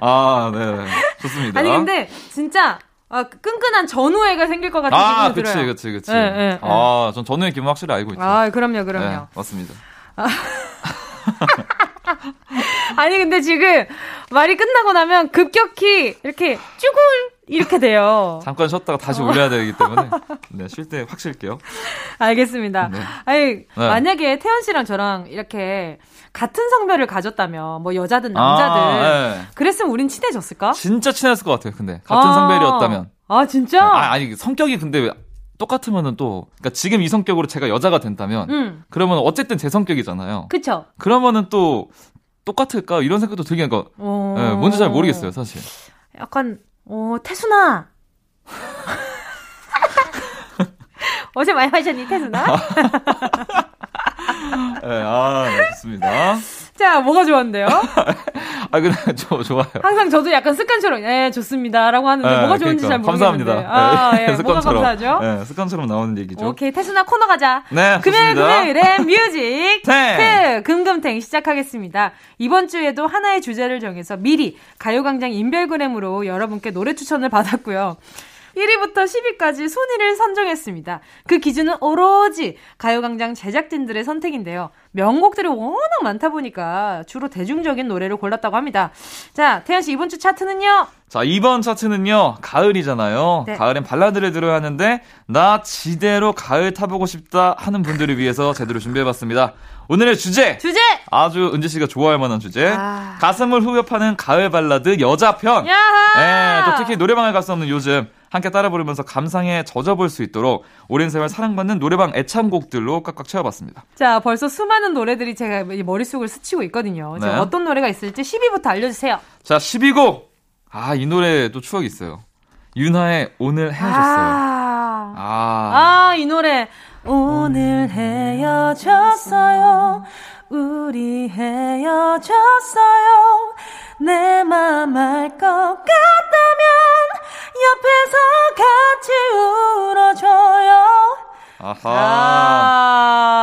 아, 네, 좋습니다. 아니 근데 진짜 아, 끈끈한 전우애가 생길 것 같은 아, 기분이 들어요. 아, 그치, 그치, 그치. 네, 네, 아, 전 전우애 기분 확실히 알고 있죠. 아, 그럼요, 그럼요. 네, 맞습니다. 아. 아니 근데 지금 말이 끝나고 나면 급격히 이렇게 쭈글 이렇게 돼요. 잠깐 쉬었다가 다시 어. 올려야 되기 때문에 네, 쉴 때 확 쉴게요. 알겠습니다. 네. 아니 네. 만약에 태연 씨랑 저랑 이렇게 같은 성별을 가졌다면 뭐 여자든 아, 남자든 아, 네. 그랬으면 우린 친해졌을까? 진짜 친했을 것 같아요. 근데 같은 아, 성별이었다면. 아 진짜? 아, 아니 성격이 근데 똑같으면은 또 그러니까 지금 이 성격으로 제가 여자가 된다면 음. 그러면 어쨌든 제 성격이잖아요. 그렇죠. 그러면은 또 똑같을까 이런 생각도 들긴 하니까 네, 뭔지 잘 모르겠어요 사실. 약간 어 태순아. 어제 많이 마셨니 태순아? 네, 아 네, 좋습니다. 자, 뭐가 좋았는데요? 아, 그냥 저 좋아요. 항상 저도 약간 습관처럼, 예, 좋습니다 라고 하는데 네, 뭐가 좋은지 그러니까. 잘 모르겠는데. 감사합니다. 아, 예, 예 습관처럼. 뭐가 감사하죠? 네, 습관처럼 나오는 얘기죠. 오케이, 태수나 코너 가자. 네, 금요일 금요일에 뮤직 트 금금탱 시작하겠습니다. 이번 주에도 하나의 주제를 정해서 미리 가요광장 인별그램으로 여러분께 노래 추천을 받았고요. 1위부터 10위까지 순위를 선정했습니다. 그 기준은 오로지 가요광장 제작진들의 선택인데요. 명곡들이 워낙 많다 보니까 주로 대중적인 노래를 골랐다고 합니다. 자, 태연 씨 이번 주 차트는요? 자, 이번 차트는요. 가을이잖아요. 네. 가을엔 발라드를 들어야 하는데 나 지대로 가을 타보고 싶다 하는 분들을 위해서 제대로 준비해 봤습니다. 오늘의 주제. 주제. 아주 은지 씨가 좋아할 만한 주제. 아... 가슴을 후벼파는 가을 발라드 여자 편. 네, 또 특히 노래방을 갈 수 없는 요즘 함께 따라 부르면서 감상에 젖어볼 수 있도록 오랜 세월 사랑받는 노래방 애창곡들로 꽉꽉 채워봤습니다. 자, 벌써 수많은 노래들이 제가 머릿속을 스치고 있거든요. 네. 어떤 노래가 있을지 10위부터 알려주세요. 자, 10위곡. 아, 이 노래도 추억이 있어요. 윤하의 오늘 헤어졌어요. 아, 아, 아, 이 노래. 오늘 헤어졌어요. 우리 헤어졌어요. 내 맘 알 것 같다면 옆에서 같이 울어줘요. 아하.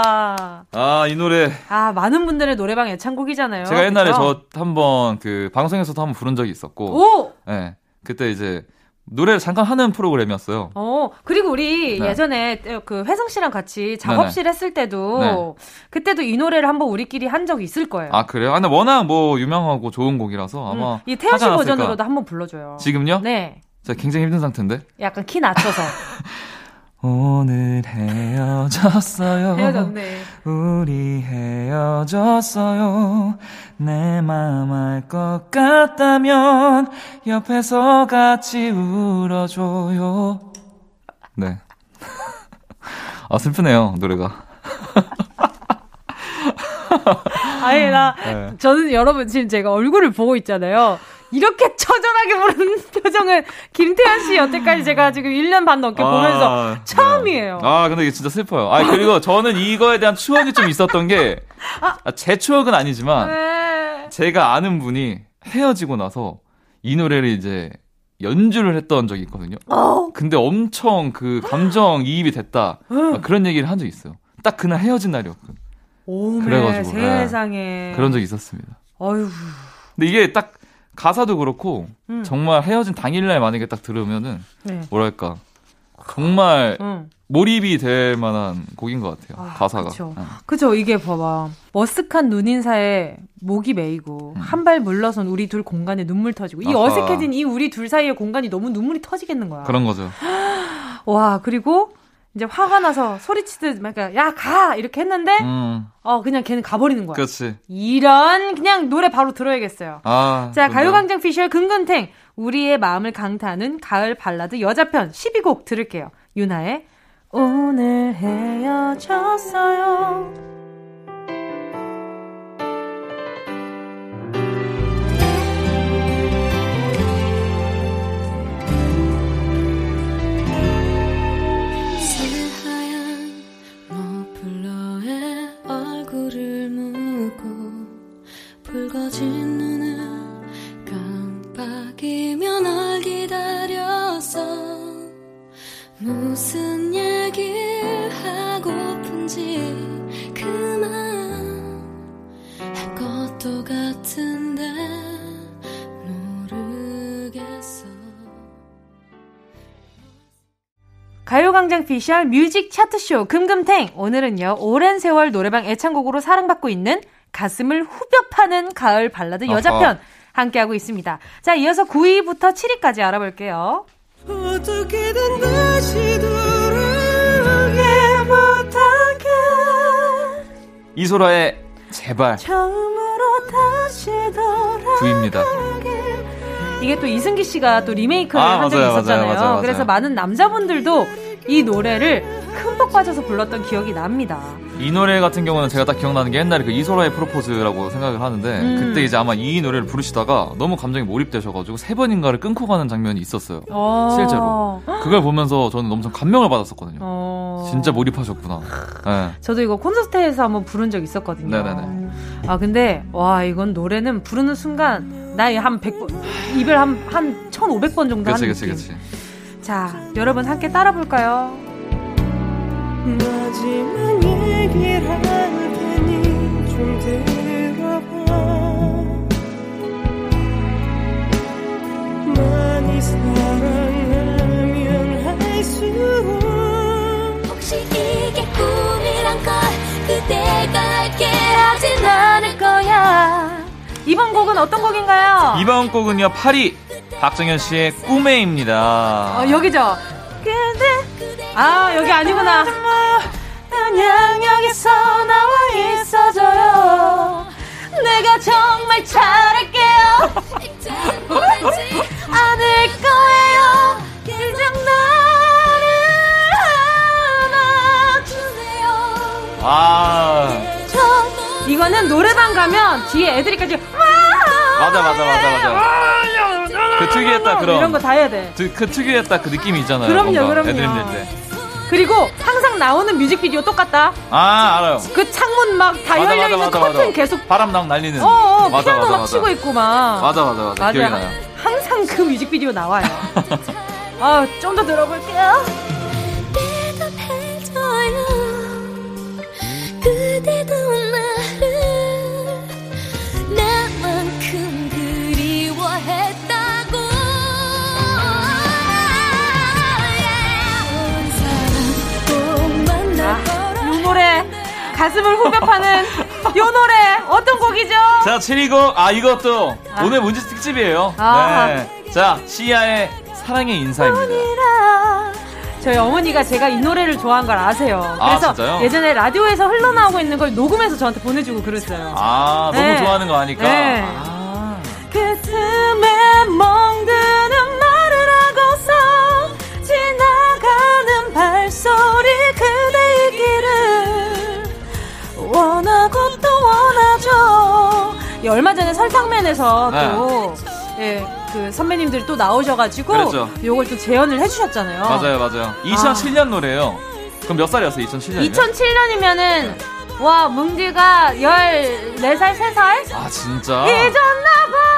아, 아, 이 노래. 아, 많은 분들의 노래방 애창곡이잖아요. 제가 옛날에 그쵸? 저 한번 그 방송에서도 한번 부른 적이 있었고. 오! 네. 그때 이제 노래를 잠깐 하는 프로그램이었어요. 어, 그리고 우리 네. 예전에 그 회성 씨랑 같이 작업실 네네. 했을 때도 네. 그때도 이 노래를 한번 우리끼리 한 적이 있을 거예요. 아, 그래요? 아, 근데 워낙 뭐 유명하고 좋은 곡이라서 아마. 음, 이 태연 씨 버전으로도 한번 불러줘요. 지금요? 네. 제가 굉장히 힘든 상태인데. 약간 키 낮춰서. 오늘 헤어졌어요. 헤어졌네. 우리 헤어졌어요. 내맘알것 같다면 옆에서 같이 울어줘요. 네. 아, 슬프네요, 노래가. 아니, 나, 네. 저는 여러분 지금 제가 얼굴을 보고 있잖아요. 이렇게 처절하게 부르는 표정은 김태현 씨 여태까지 제가 지금 1년 반 넘게 아, 보면서 네. 처음이에요. 네. 아, 근데 이게 진짜 슬퍼요. 아, 그리고 저는 이거에 대한 추억이 좀 있었던 게, 아, 제 추억은 아니지만, 네. 제가 아는 분이 헤어지고 나서 이 노래를 이제 연주를 했던 적이 있거든요. 어. 근데 엄청 그 감정 이입이 됐다. 그런 얘기를 한 적이 있어요. 딱 그날 헤어진 날이었거든요. 오, 그래가지고 세상에 네, 그런 적이 있었습니다. 어휴. 근데 이게 딱 가사도 그렇고 음. 정말 헤어진 당일날 만약에 딱 들으면은 네. 뭐랄까 정말 음. 몰입이 될 만한 곡인 것 같아요. 아, 가사가. 그쵸. 네. 그쵸. 이게 봐봐. 머쓱한 눈인사에 목이 메이고 음. 한발 물러선 우리 둘 공간에 눈물 터지고 이 어색해진 이 우리 둘 사이의 공간이 너무 눈물이 터지겠는 거야. 그런 거죠. 와 그리고 이제 화가 나서 소리치듯 그러니까 야 가 이렇게 했는데 음. 어 그냥 걔는 가버리는 거야. 그렇지. 이런 그냥 노래 바로 들어야겠어요. 아, 자 가요광장 피셜 근근탱 우리의 마음을 강타하는 가을 발라드 여자편 12곡 들을게요. 유나의 오늘 헤어졌어요. 떨어진 눈은 깜빡이면 널 기다렸어 무슨 얘기를 하고픈지 그만 할 것도 같은데 가요광장 피셜 뮤직 차트쇼 금금탱. 오늘은요 오랜 세월 노래방 애창곡으로 사랑받고 있는 가슴을 후벼 파는 가을 발라드 여자편 함께하고 있습니다. 자 이어서 9위부터 7위까지 알아볼게요. 어떻게든 다시 돌아오게 못하게 이소라의 제발 처음으로 다시 돌아오게 9위입니다. 이게 또 이승기 씨가 또 리메이크를 아, 한 적이 맞아요, 있었잖아요. 맞아요, 맞아요, 그래서 많은 남자분들도 이 노래를 흠뻑 빠져서 불렀던 기억이 납니다. 이 노래 같은 경우는 제가 딱 기억나는 게 옛날에 그 이소라의 프로포즈라고 생각을 하는데 음. 그때 이제 아마 이 노래를 부르시다가 너무 감정에 몰입되셔가지고 세 번인가를 끊고 가는 장면이 있었어요. 어. 실제로. 그걸 보면서 저는 엄청 감명을 받았었거든요. 어. 진짜 몰입하셨구나. 네. 저도 이거 콘서트에서 한번 부른 적 있었거든요. 네네네. 아 근데 와 이건 노래는 부르는 순간 나이 한 100번 입을 한한 1,500번 정도 하는 그치, 그치, 그치. 자, 여러분 함께 따라 볼까요? 마 이 사랑하면 할수록 혹시 이게 꿈이란 걸 그대가 알게 하진 않을 거야 이번 곡은 어떤 곡인가요? 이번 곡은요 파리 박정현 씨의 꿈에입니다. 어, 여기죠. 근데 아 여기 아니구나. 그냥 여기서 나와 있어줘요. 내가 정말 잘할게요. 않을 거예요. 그냥 나를 안아주세요. 아. 이거는 노래방 가면 뒤에 애들이까지 맞아 맞아 맞아 맞아. 그 특유의 딱 그런 이런 거 다 해야 돼. 그, 그 특유의 딱 그 느낌이 있잖아요. 그럼요, 그럼요. 애들 힘들 때. 그리고 항상 나오는 뮤직비디오 똑같다. 아 알아요. 그 창문 막 다 열려 있는 맞아, 커튼 맞아. 계속 바람 나 날리는. 어, 어 맞아, 피아노 맞아, 막 치고 있고 막. 맞아 맞아 맞아. 맞아. 기억이 나요. 항상 그 뮤직비디오 나와요. 아 좀 더 들어볼게요. 그대도 가슴을 후벼파는 요 노래 어떤 곡이죠? 자, 7위곡 아 이것도 아. 오늘 문제 특집이에요. 아. 네. 자, 시아의 사랑의 인사입니다. 저희 어머니가 제가 이 노래를 좋아한 걸 아세요. 아, 그래서 아, 예전에 라디오에서 흘러나오고 있는 걸 녹음해서 저한테 보내주고 그랬어요. 아, 너무 네. 좋아하는 거 아니까. 네. 아. 얼마 전에 설탕맨에서 네. 또 예, 그 선배님들이 또 나오셔가지고 그렇죠. 요걸 또 재현을 해주셨잖아요. 맞아요, 맞아요. 2007년 아. 노래예요. 그럼 몇 살이었어요? 2007년? 2007년이면은 와 뭉디가 14살, 3살? 아 진짜? 잊었나봐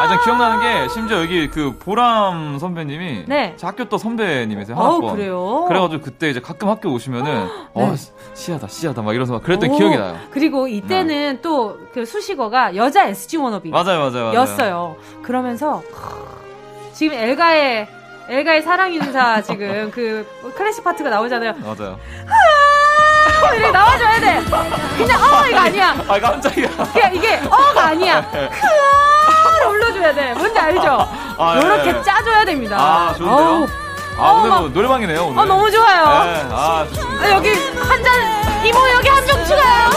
아, 전 기억나는 게 심지어 여기 그 보람 선배님이 네. 제 학교 또 선배님이세요. 아 그래요? 그래가지고 그때 이제 가끔 학교 오시면은 네. 어 시하다 시하다 막 이러면서 막 그랬던 오, 기억이 나요. 그리고 이때는 네. 또그 수식어가 여자 SG 워너비 맞아요, 맞아요, 맞아요. 였어요. 그러면서 지금 엘가의 엘가의 사랑 인사 지금 그 클래식 파트가 나오잖아요. 맞아요. 이렇게 나와줘야 돼. 그냥 어 이거 아니야. 아 깜짝이야. 그냥 이게 어가 아니야. 크을 올려줘야 돼. 뭔지 알죠? 아, 이렇게 네. 짜줘야 됩니다. 아 좋은데요? 아 오늘 뭐 노래방이네요 오늘. 아 너무 좋아요. 네, 아 좋습니다. 아, 여기 한 잔 이모 여기 한 병 추가요.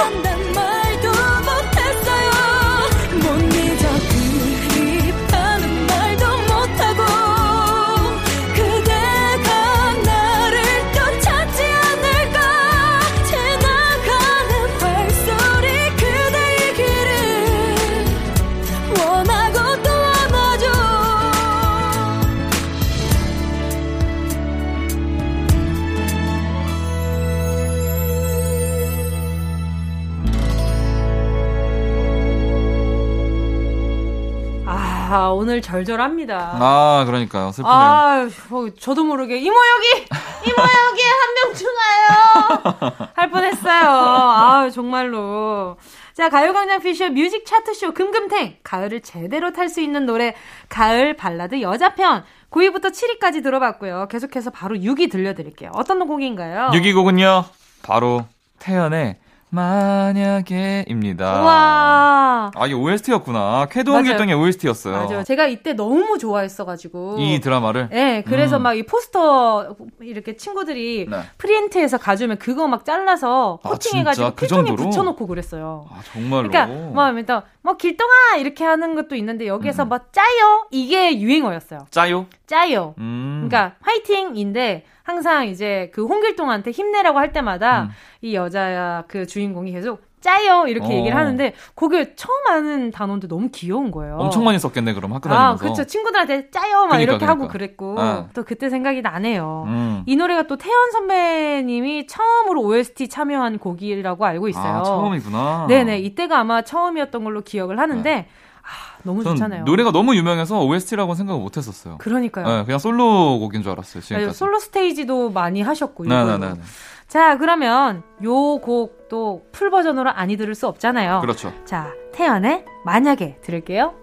오늘 절절합니다. 아, 그러니까요. 슬프네요. 아, 뭐, 저도 모르게, 이모 여기! 이모 여기 한 명 추가요! 할 뻔했어요. 아, 정말로. 자, 가요광장 피셜 뮤직 차트쇼 금금탱. 가을을 제대로 탈 수 있는 노래, 가을 발라드 여자편. 9위부터 7위까지 들어봤고요. 계속해서 바로 6위 들려드릴게요. 어떤 곡인가요? 6위 곡은요, 바로 태연의 만약에입니다. 와. 아, 이게 OST였구나. 쾌동길동의 OST였어요. 맞아요. 제가 이때 너무 좋아했어가지고. 이 드라마를? 네, 그래서 음. 막이 포스터 이렇게 친구들이 네. 프린트해서 가져오면 그거 막 잘라서 아, 코팅해가지고 아, 필통에 그 붙여놓고 그랬어요. 아, 정말로? 그러니까, 뭐, 일단, 뭐, 길동아! 이렇게 하는 것도 있는데 여기에서 음. 뭐, 짜요? 이게 유행어였어요. 짜요? 짜요. 음. 그러니까, 화이팅인데, 항상 이제 그 홍길동한테 힘내라고 할 때마다 음. 이 여자 그 주인공이 계속 짜요 이렇게 어. 얘기를 하는데 거기에 처음 아는 단어인데 너무 귀여운 거예요. 엄청 많이 썼겠네 그럼 학교 다니면서. 아 그렇죠 친구들한테 짜요 막 그러니까, 이렇게 그러니까. 하고 그랬고 네. 또 그때 생각이 나네요. 음. 이 노래가 또 태연 선배님이 처음으로 OST 참여한 곡이라고 알고 있어요. 아, 처음이구나. 네네 이때가 아마 처음이었던 걸로 기억을 하는데. 네. 아, 너무 좋잖아요. 노래가 너무 유명해서 OST라고 생각을 못 했었어요. 그러니까요. 네, 그냥 솔로곡인 줄 알았어요. 지금까지. 네, 솔로 스테이지도 많이 하셨고. 네네네. 네, 네, 네. 자, 그러면 요 곡도 풀 버전으로 아니 들을 수 없잖아요. 그렇죠. 자, 태연의 만약에 들을게요.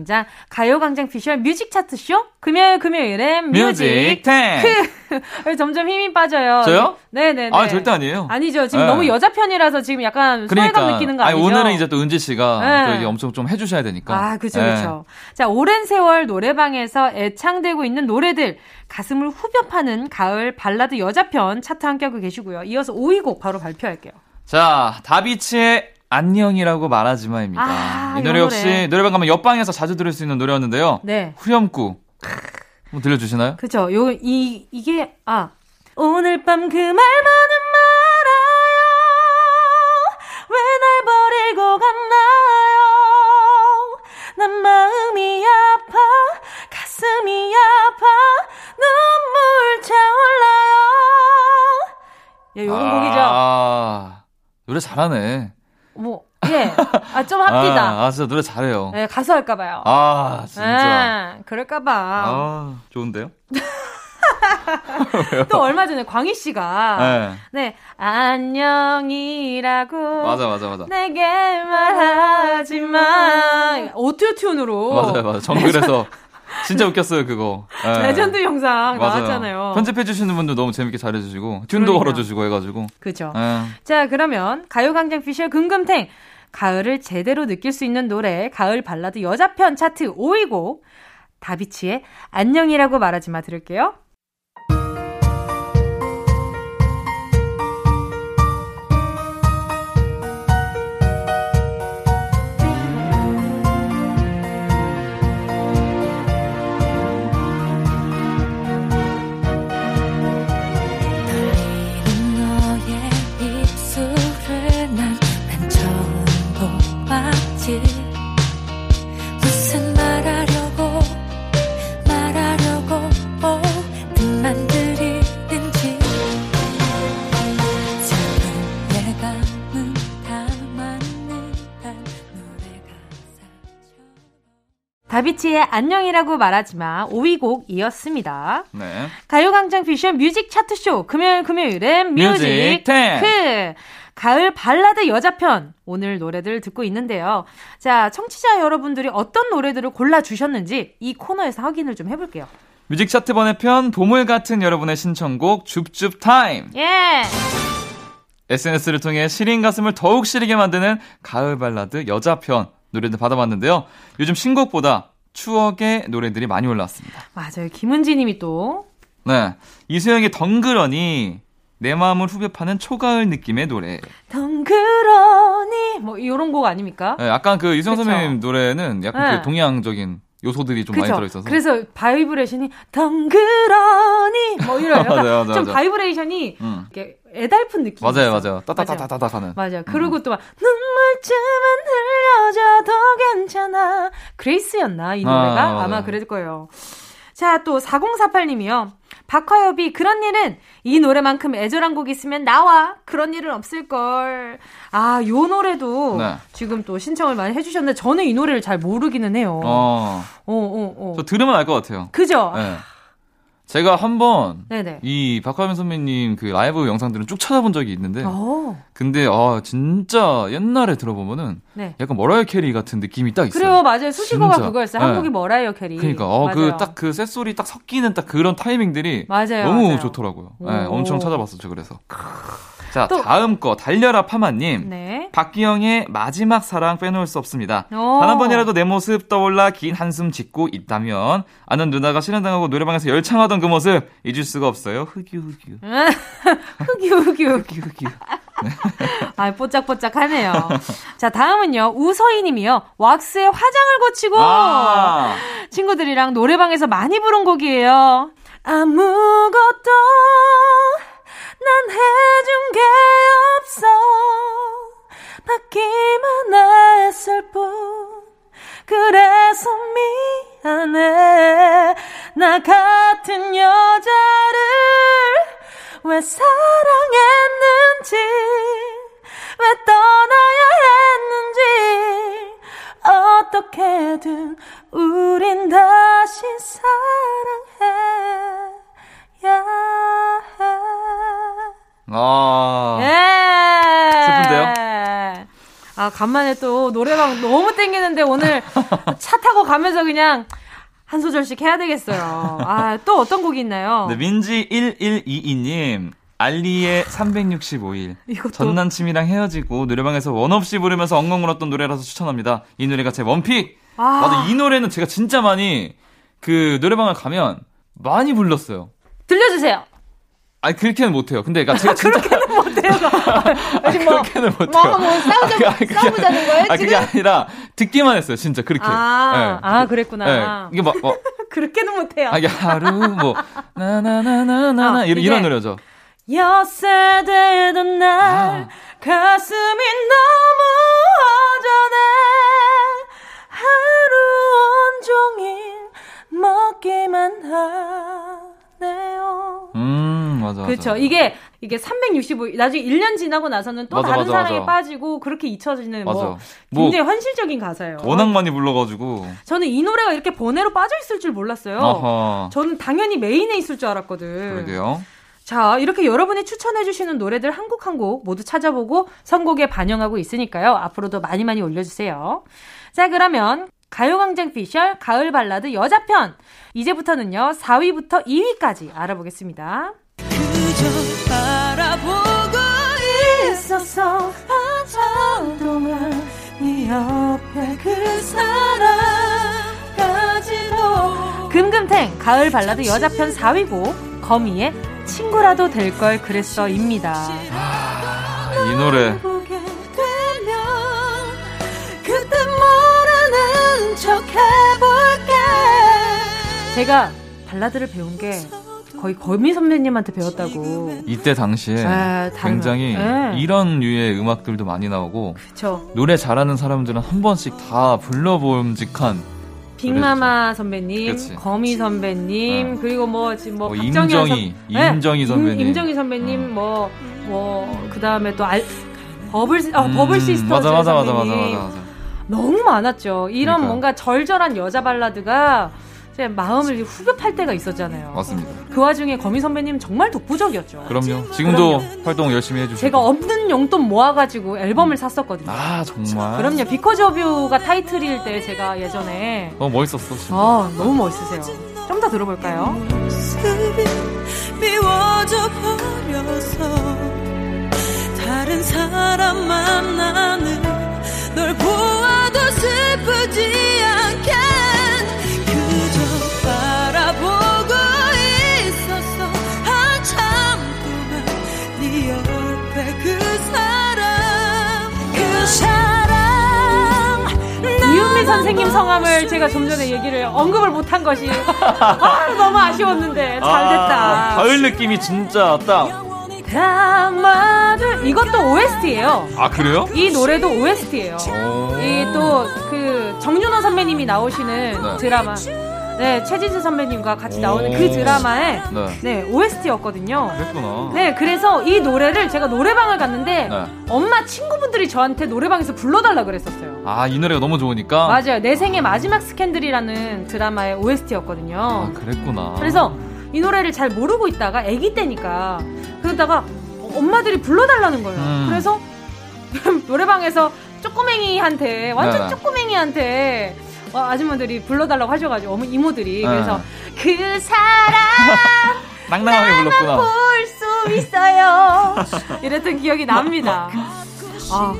가요광장, 가요광장 피셜 뮤직 차트쇼? 금요일, 금요일엔 뮤직 탱! 점점 힘이 빠져요. 저요? 네네네. 아, 절대 아니에요. 아니죠. 지금 네. 너무 여자 편이라서 지금 약간 그러니까. 소외감 느끼는 거 아니죠? 아니, 오늘은 이제 또 은지 씨가 네. 또 이게 엄청 좀 해주셔야 되니까. 아, 그쵸, 네. 그쵸. 자, 오랜 세월 노래방에서 애창되고 있는 노래들, 가슴을 후벼 파는 가을 발라드 여자편 차트 함께하고 계시고요. 이어서 5위 곡 바로 발표할게요. 자, 다비치의 안녕이라고 말하지마입니다. 아, 이 노래 역시 노래. 노래방 가면 옆방에서 자주 들을 수 있는 노래였는데요. 네. 후렴구. 한번 들려주시나요? 그죠. 요, 이, 이게, 아. 오늘 밤 그 말만은 말아요. 왜 날 버리고 갔나요? 난 마음이 아파. 가슴이 아파. 눈물 차올라요. 야, 요런 아, 곡이죠. 노래 잘하네. 뭐, 예. 아, 좀 합디다. 아, 아, 진짜 노래 잘해요. 네, 가수 할까봐요. 아, 진짜. 네, 그럴까봐. 아, 좋은데요? 또 얼마 전에 광희 씨가 네. 네. 안녕이라고 맞아 맞아 맞아 내게 말하지 마 auto tune으로 맞아요 맞아 정글에서 진짜 웃겼어요 그거. 네. 레전드 영상 맞아요. 나왔잖아요. 편집해 주시는 분들 너무 재밌게 잘해주시고 튠도 그러니까. 걸어주시고 해가지고. 그죠. 네. 자 그러면 가요광장 피셜 금금탱 가을을 제대로 느낄 수 있는 노래 가을 발라드 여자편 차트 5위 곡 다비치의 안녕이라고 말하지 마 들을게요. 다비치의 안녕이라고 말하지마 5위 곡이었습니다. 네. 가요광장 피셜 뮤직 차트쇼 금요일 금요일은 뮤직 탱크 가을 발라드 여자편 오늘 노래들 듣고 있는데요. 자, 청취자 여러분들이 어떤 노래들을 골라 주셨는지 이 코너에서 확인을 좀 해볼게요. 뮤직 차트 번외편 보물 같은 여러분의 신청곡 줍줍 타임. 예. SNS를 통해 시린 가슴을 더욱 시리게 만드는 가을 발라드 여자편 노래들 받아봤는데요. 요즘 신곡보다 추억의 노래들이 많이 올라왔습니다. 맞아요. 김은지 님이 또. 네. 이수영의 덩그러니 내 마음을 후벼 파는 초가을 느낌의 노래. 덩그러니 뭐 이런 곡 아닙니까? 네, 약간 그 이수영 선배님 노래는 약간 그 네. 그 동양적인 요소들이 좀 그쵸? 많이 들어있어서. 그래서 바이브레이션이 덩그러니 뭐 이런 맞아요, 맞아요, 좀 맞아요. 바이브레이션이 음. 이렇게 애달픈 느낌. 맞아요, 맞아요. 따따따따따 하는. 맞아요. 그리고 음. 또막 눈물쯤은 흘려줘도 괜찮아. Grace였나 이 노래가 아, 마 그랬을 거예요. 자, 또 4048님이요. 박화요비 그런 일은 이 노래만큼 애절한 곡 있으면 나와. 그런 일은 없을 걸. 아, 요 노래도 네. 지금 또 신청을 많이 해 주셨는데 저는 이 노래를 잘 모르기는 해요. 어. 어, 어, 어. 저 들으면 알 것 같아요. 그죠? 네. 제가 한번 이 박하면 선배님 그 라이브 영상들은 쭉 찾아본 적이 있는데 오. 근데 아 진짜 옛날에 들어보면은 네. 약간 머라이어 캐리 같은 느낌이 딱 있어요. 그래요, 맞아요. 수식어가 진짜. 그거였어요. 한국이 네. 머라이어 캐리. 그러니까 어 그 딱 그 쇳소리 딱 섞이는 딱 그런 타이밍들이 맞아요, 너무 맞아요. 좋더라고요. 네, 엄청 찾아봤었죠. 그래서. 자, 또. 다음 거 달려라 파마님. 네. 박기영의 마지막 사랑 빼놓을 수 없습니다. 단 한 번이라도 내 모습 떠올라 긴 한숨 짓고 있다면 아는 누나가 실연당하고 노래방에서 열창하던 그 모습 잊을 수가 없어요. 흑유 흑유. 흑유 흑유. 흑유 흑유. 아, 뽀짝뽀짝하네요. 자, 다음은요. 우서희님이요. 왁스에 화장을 고치고 아~ 친구들이랑 노래방에서 많이 부른 곡이에요. 아무것도 난 해준 게 없어. 받기만 했을 뿐. 그래서 미안해. 나 같은 여자를 왜 사랑했는지 왜 떠나야 했는지 어떻게든 우린 다시 사랑해야 해 아. 예. 슬픈데요? 아, 간만에 또 노래방 너무 땡기는데 오늘 차 타고 가면서 그냥 한 소절씩 해야 되겠어요. 아, 또 어떤 곡이 있나요? 네, 민지1122님. 알리의 365일. 이것도... 전 남친이랑 헤어지고 노래방에서 원 없이 부르면서 엉엉 울었던 노래라서 추천합니다. 이 노래가 제 원픽! 아. 맞아, 이 노래는 제가 진짜 많이 그 노래방을 가면 많이 불렀어요. 들려주세요. 아니 그렇게는 못해요. 근데 그러니까 제가 진짜 그렇게는 못해요. 아니, 뭐, 그렇게는 못해요. 뭐, 뭐 싸우자, 아, 그게, 싸우자는 거예요? 아 그게 아니라 듣기만 했어요. 진짜 그렇게. 아, 네. 아 그랬구나. 네. 이게 막 뭐, 그렇게는 못해요. 아, 하루 뭐 나나나나나나 아, 이런, 이런 노래죠. 여세 되던 날 아. 가슴이 너무 허전해 하루 온종일 먹기만 하 네요. 음. 맞아. 그렇죠. 이게 이게 365 나중에 1년 지나고 나서는 또 맞아, 다른 맞아, 사랑에 빠지고 그렇게 잊혀지는 뭐, 뭐 굉장히 뭐 현실적인 가사예요. 워낙 많이 불러가지고. 저는 이 노래가 이렇게 번외로 빠져 있을 줄 몰랐어요. 아하. 저는 당연히 메인에 있을 줄 알았거든. 그러게요. 자, 이렇게 여러분이 추천해주시는 노래들 한 곡 한 곡 모두 찾아보고 선곡에 반영하고 있으니까요. 앞으로도 많이 많이 올려주세요. 자, 그러면 가요광장 피셜 가을 발라드 여자편. 이제부터는요, 4위부터 2위까지 알아보겠습니다. 그저 바라보고 있었어 한동안 네 옆에 그 사람까지도 금금탱 가을 발라드 여자편 4위곡 거미의 친구라도 될 걸 그랬어입니다. 아, 이 노래 제가 발라드를 배운 게 거의 거미 선배님한테 배웠다고. 이때 당시에 아, 굉장히 네. 이런 류의 음악들도 많이 나오고 그쵸. 노래 잘하는 사람들은 한 번씩 다 불러봄직한 빅마마 선배님, 그치. 거미 선배님, 네. 그리고 뭐 지금 뭐, 뭐 임정희, 선, 임정희 선배님, 임, 정희 선배님, 뭐뭐 뭐, 그 다음에 또 알, 버블 어, 음, 버블 시스터 맞아 맞아 맞아 맞아 맞아 맞아. 너무 많았죠. 이런 그러니까. 뭔가 절절한 여자 발라드가 제 마음을 후벼팔 때가 있었잖아요. 맞습니다. 그 와중에 거미 선배님 정말 독보적이었죠. 그럼요. 지금도 그럼요. 활동 열심히 해주시고. 제가 없는 용돈 모아가지고 앨범을 샀었거든요. 아 정말. 그럼요. Because of You가 타이틀일 때 제가 예전에 너무 멋있었어. 진짜. 아 너무 멋있으세요. 좀 더 들어볼까요? 미워져 버려서 다른 사람 만나는 널보 아도 슬프지 선생님 성함을 제가 좀 전에 얘기를 언급을 못한 것이 아, 너무 아쉬웠는데 잘 됐다. 아, 가을 느낌이 진짜 딱. 드라마들 이것도 OST예요. 아 그래요? 이 노래도 OST예요. 이 또 그 정준호 선배님이 나오시는 네. 드라마. 네, 최진수 선배님과 같이 나오는 그 드라마의 네. 네. OST였거든요. 그랬구나. 네, 그래서 이 노래를 제가 노래방을 갔는데 네. 엄마 친구분들이 저한테 노래방에서 불러달라 그랬었어요. 아, 이 노래가 너무 좋으니까? 맞아요. 내 생의 마지막 스캔들이라는 드라마의 OST였거든요. 아, 그랬구나. 그래서 이 노래를 잘 모르고 있다가 아기 때니까 그러다가 엄마들이 불러달라는 거예요. 음. 그래서 노래방에서 쪼꼬맹이한테 완전 네네. 쪼꼬맹이한테 어, 아줌마들이 불러달라고 하셔가지고 어머 이모들이 네. 그래서 그 사람 낭낭하게 불렀구나. 볼수 있어요. 이랬던 기억이 납니다. 아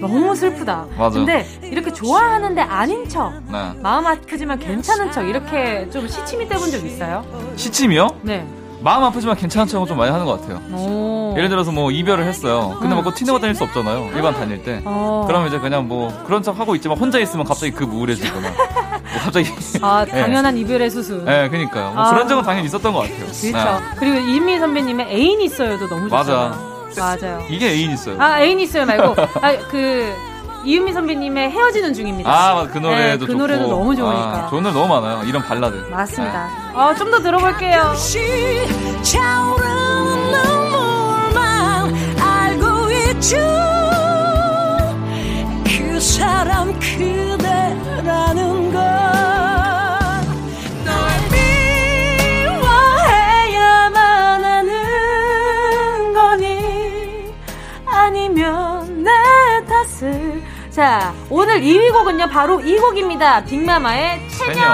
너무 슬프다. 맞아. 근데 이렇게 좋아하는데 아닌 척, 네. 마음 아프지만 괜찮은 척 이렇게 좀 시침이 떼본 적 있어요? 시침이요? 네. 마음 아프지만 괜찮은 척은 좀 많이 하는 것 같아요. 오. 예를 들어서 뭐 이별을 했어요. 근데. 뭐 티내고 다닐 수 없잖아요. 일반 다닐 때. 어. 그러면 이제 그냥 뭐 그런 척 하고 있지만 혼자 있으면 갑자기 그 우울해지거나. 뭐 갑자기. 아 네. 당연한 네. 이별의 수순. 네, 그니까요. 뭐 아. 그런 적은 당연히 있었던 것 같아요. 그렇죠. 네. 그리고 이미 선배님의 애인 있어요도 너무 좋아요. 맞아. 맞아요. 이게 애인 있어요. 아 애인 있어요 말고 아그 이은미 선배님의 헤어지는 중입니다. 아, 그 노래도 네, 그 노래도 너무 좋으니까. 아, 좋은 노래 너무 많아요. 이런 발라드. 맞습니다. 네. 어, 좀더 들어볼게요. 그 사람 그 자, 오늘 2위 곡은요, 바로 이 곡입니다. 빅마마의 체념.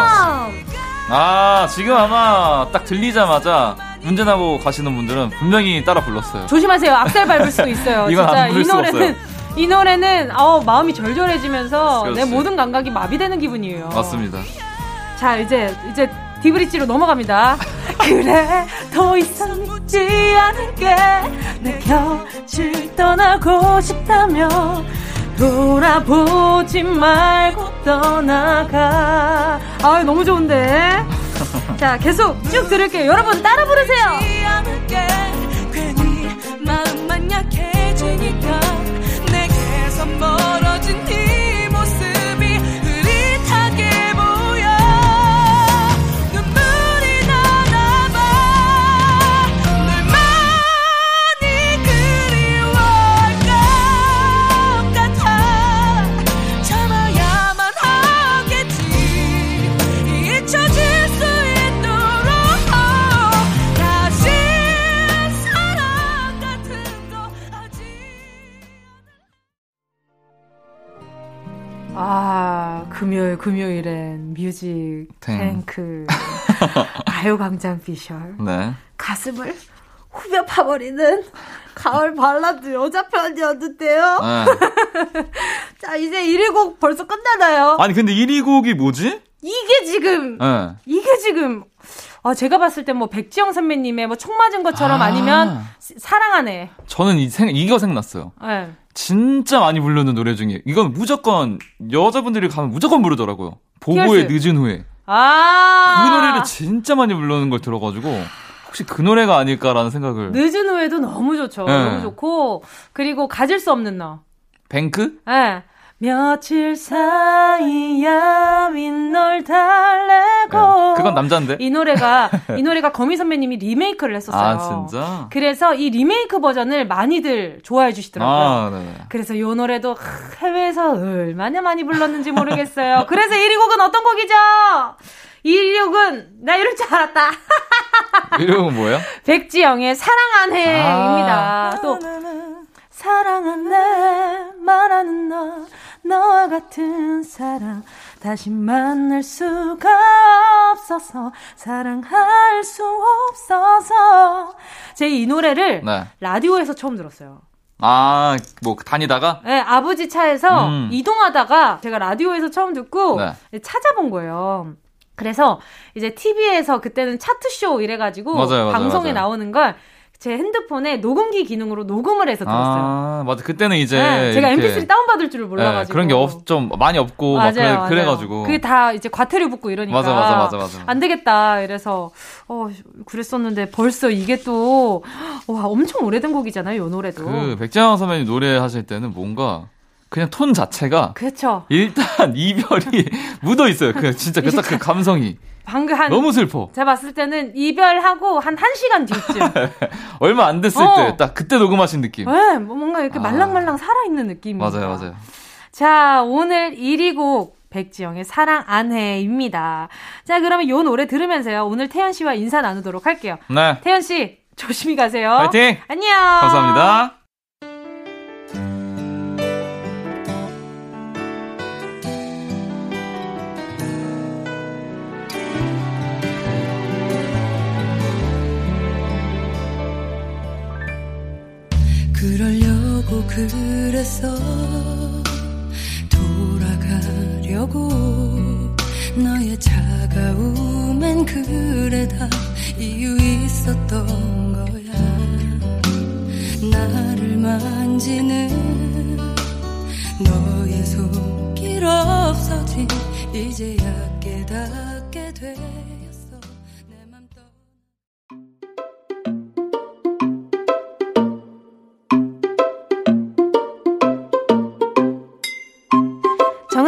아, 지금 아마 딱 들리자마자 운전하고 가시는 분들은 분명히 따라 불렀어요. 조심하세요. 악셀 밟을 수도 있어요. 이건 진짜 이 노래는 이 노래는 어, 마음이 절절해지면서 그렇지. 내 모든 감각이 마비되는 기분이에요. 맞습니다. 자, 이제 이제 디브리지로 넘어갑니다. 그래 더 이상 믿지 않을게 내 곁을 떠나고 싶다면 돌아보지 말고 떠나가. 아, 너무 좋은데? 자, 계속 쭉 들을게요. 여러분, 따라 부르세요. 아, 금요일, 금요일엔 뮤직 탱크. 가요광장 피셜. 네. 가슴을 후벼 파버리는 가을 발라드 여자 편이었는데요. 네. 자, 이제 1위 곡 벌써 끝나나요? 아니, 근데 1위 곡이 뭐지? 이게 지금, 네. 이게 지금, 아, 제가 봤을 때 뭐 백지영 선배님의 뭐 총 맞은 것처럼 아. 니면 사랑 안 해. 저는 이 생, 이거 생각났어요. 네. 진짜 많이 부르는 노래 중에 이건 무조건 여자분들이 가면 무조건 부르더라고요. 보고의 늦은 후에. 아. 그 노래를 진짜 많이 부르는 걸 들어가지고 혹시 그 노래가 아닐까라는 생각을. 늦은 후에도 너무 좋죠. 네. 너무 좋고 그리고 가질 수 없는 너. 뱅크? 네. 며칠 사이야 윗널 달래고 네, 그건 남자인데 이 노래가 이 노래가 거미 선배님이 리메이크를 했었어요. 아 진짜? 그래서 이 리메이크 버전을 많이 좋아해 주시더라고요. 아, 그래서 이 노래도 해외에서 얼마나 많이 불렀는지 모르겠어요. 그래서 1위 곡은 어떤 곡이죠? 1위 곡은 나 이럴 줄 알았다. 1위 곡은 뭐예요? 백지영의 사랑 안 해입니다. 아. 또 사랑한네 말하는 너 너와 같은 사랑 다시 만날 수가 없어서 사랑할 수 없어서 제 이 노래를 네. 라디오에서 처음 들었어요. 아, 뭐 다니다가? 네, 아버지 차에서 음. 이동하다가 제가 라디오에서 처음 듣고 네. 찾아본 거예요. 그래서 이제 TV에서 그때는 차트쇼 이래가지고 맞아요, 맞아요, 방송에 맞아요. 나오는 걸 제 핸드폰에 녹음기 기능으로 녹음을 해서 들었어요. 아, 맞아. 그때는 이제 네, 제가 MP3 다운 받을 줄을 몰라 가지고 네, 그런 게 없, 좀 많이 없고 맞아요, 그래, 맞아요. 그래 가지고 그게 다 이제 과태료 붙고 이러니까 맞아, 맞아, 맞아, 맞아. 안 되겠다. 이래서 어 그랬었는데 벌써 이게 또 와 엄청 오래된 곡이잖아요. 이 노래도. 그 백재영 선배님 노래 하실 때는 뭔가 그냥 톤 자체가 그렇죠. 일단 이별이 묻어 있어요. 그 진짜 그딱그 감성이. 방금 한 너무 슬퍼. 제가 봤을 때는 이별하고 한 1시간 뒤쯤. 얼마 안 됐을 어. 때딱 그때 녹음하신 느낌. 네, 뭐 뭔가 이렇게 아. 말랑말랑 살아 있는 느낌이. 맞아요, 맞아요. 자, 오늘 1위 곡 백지영의 사랑 안해입니다. 자, 그러면 요 노래 들으면서요. 오늘 태연 씨와 인사 나누도록 할게요. 네. 태연 씨, 조심히 가세요. 화이팅! 안녕! 감사합니다. 그랬어 돌아가려고 너의 차가움엔 그래 다 이유 있었던 거야. 나를 만지는 너의 손길 없어진 이제야 깨닫게 돼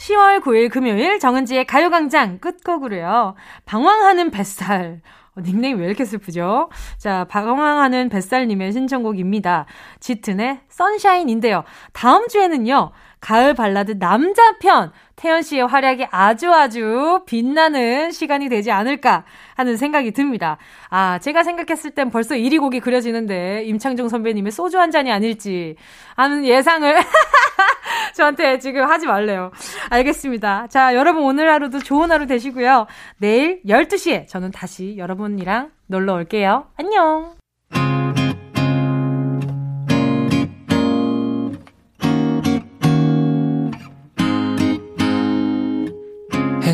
10월 9일 금요일 정은지의 가요광장 끝곡으로요. 방황하는 뱃살. 어, 닉네임 왜 이렇게 슬프죠? 자, 방황하는 뱃살님의 신청곡입니다. 짙은의 선샤인인데요. 다음 주에는요, 가을 발라드 남자편 태연 씨의 활약이 아주 아주 빛나는 시간이 되지 않을까 하는 생각이 듭니다. 아, 제가 생각했을 땐 벌써 1위 곡이 그려지는데 임창정 선배님의 소주 한 잔이 아닐지 하는 예상을 저한테 지금 하지 말래요. 알겠습니다. 자, 여러분 오늘 하루도 좋은 하루 되시고요. 내일 12시에 저는 다시 여러분이랑 놀러 올게요. 안녕!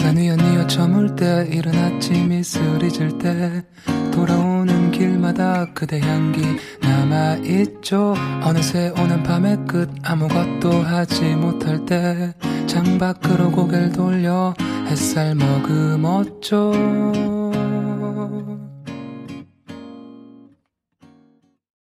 산 위에 뉘어 저물 때 이른 아침 이슬이 질때 돌아오는 길마다 그대 향기 남아있죠. 어느새 오는 밤의 끝 아무것도 하지 못할 때 창밖으로 고개를 돌려 햇살 머금었죠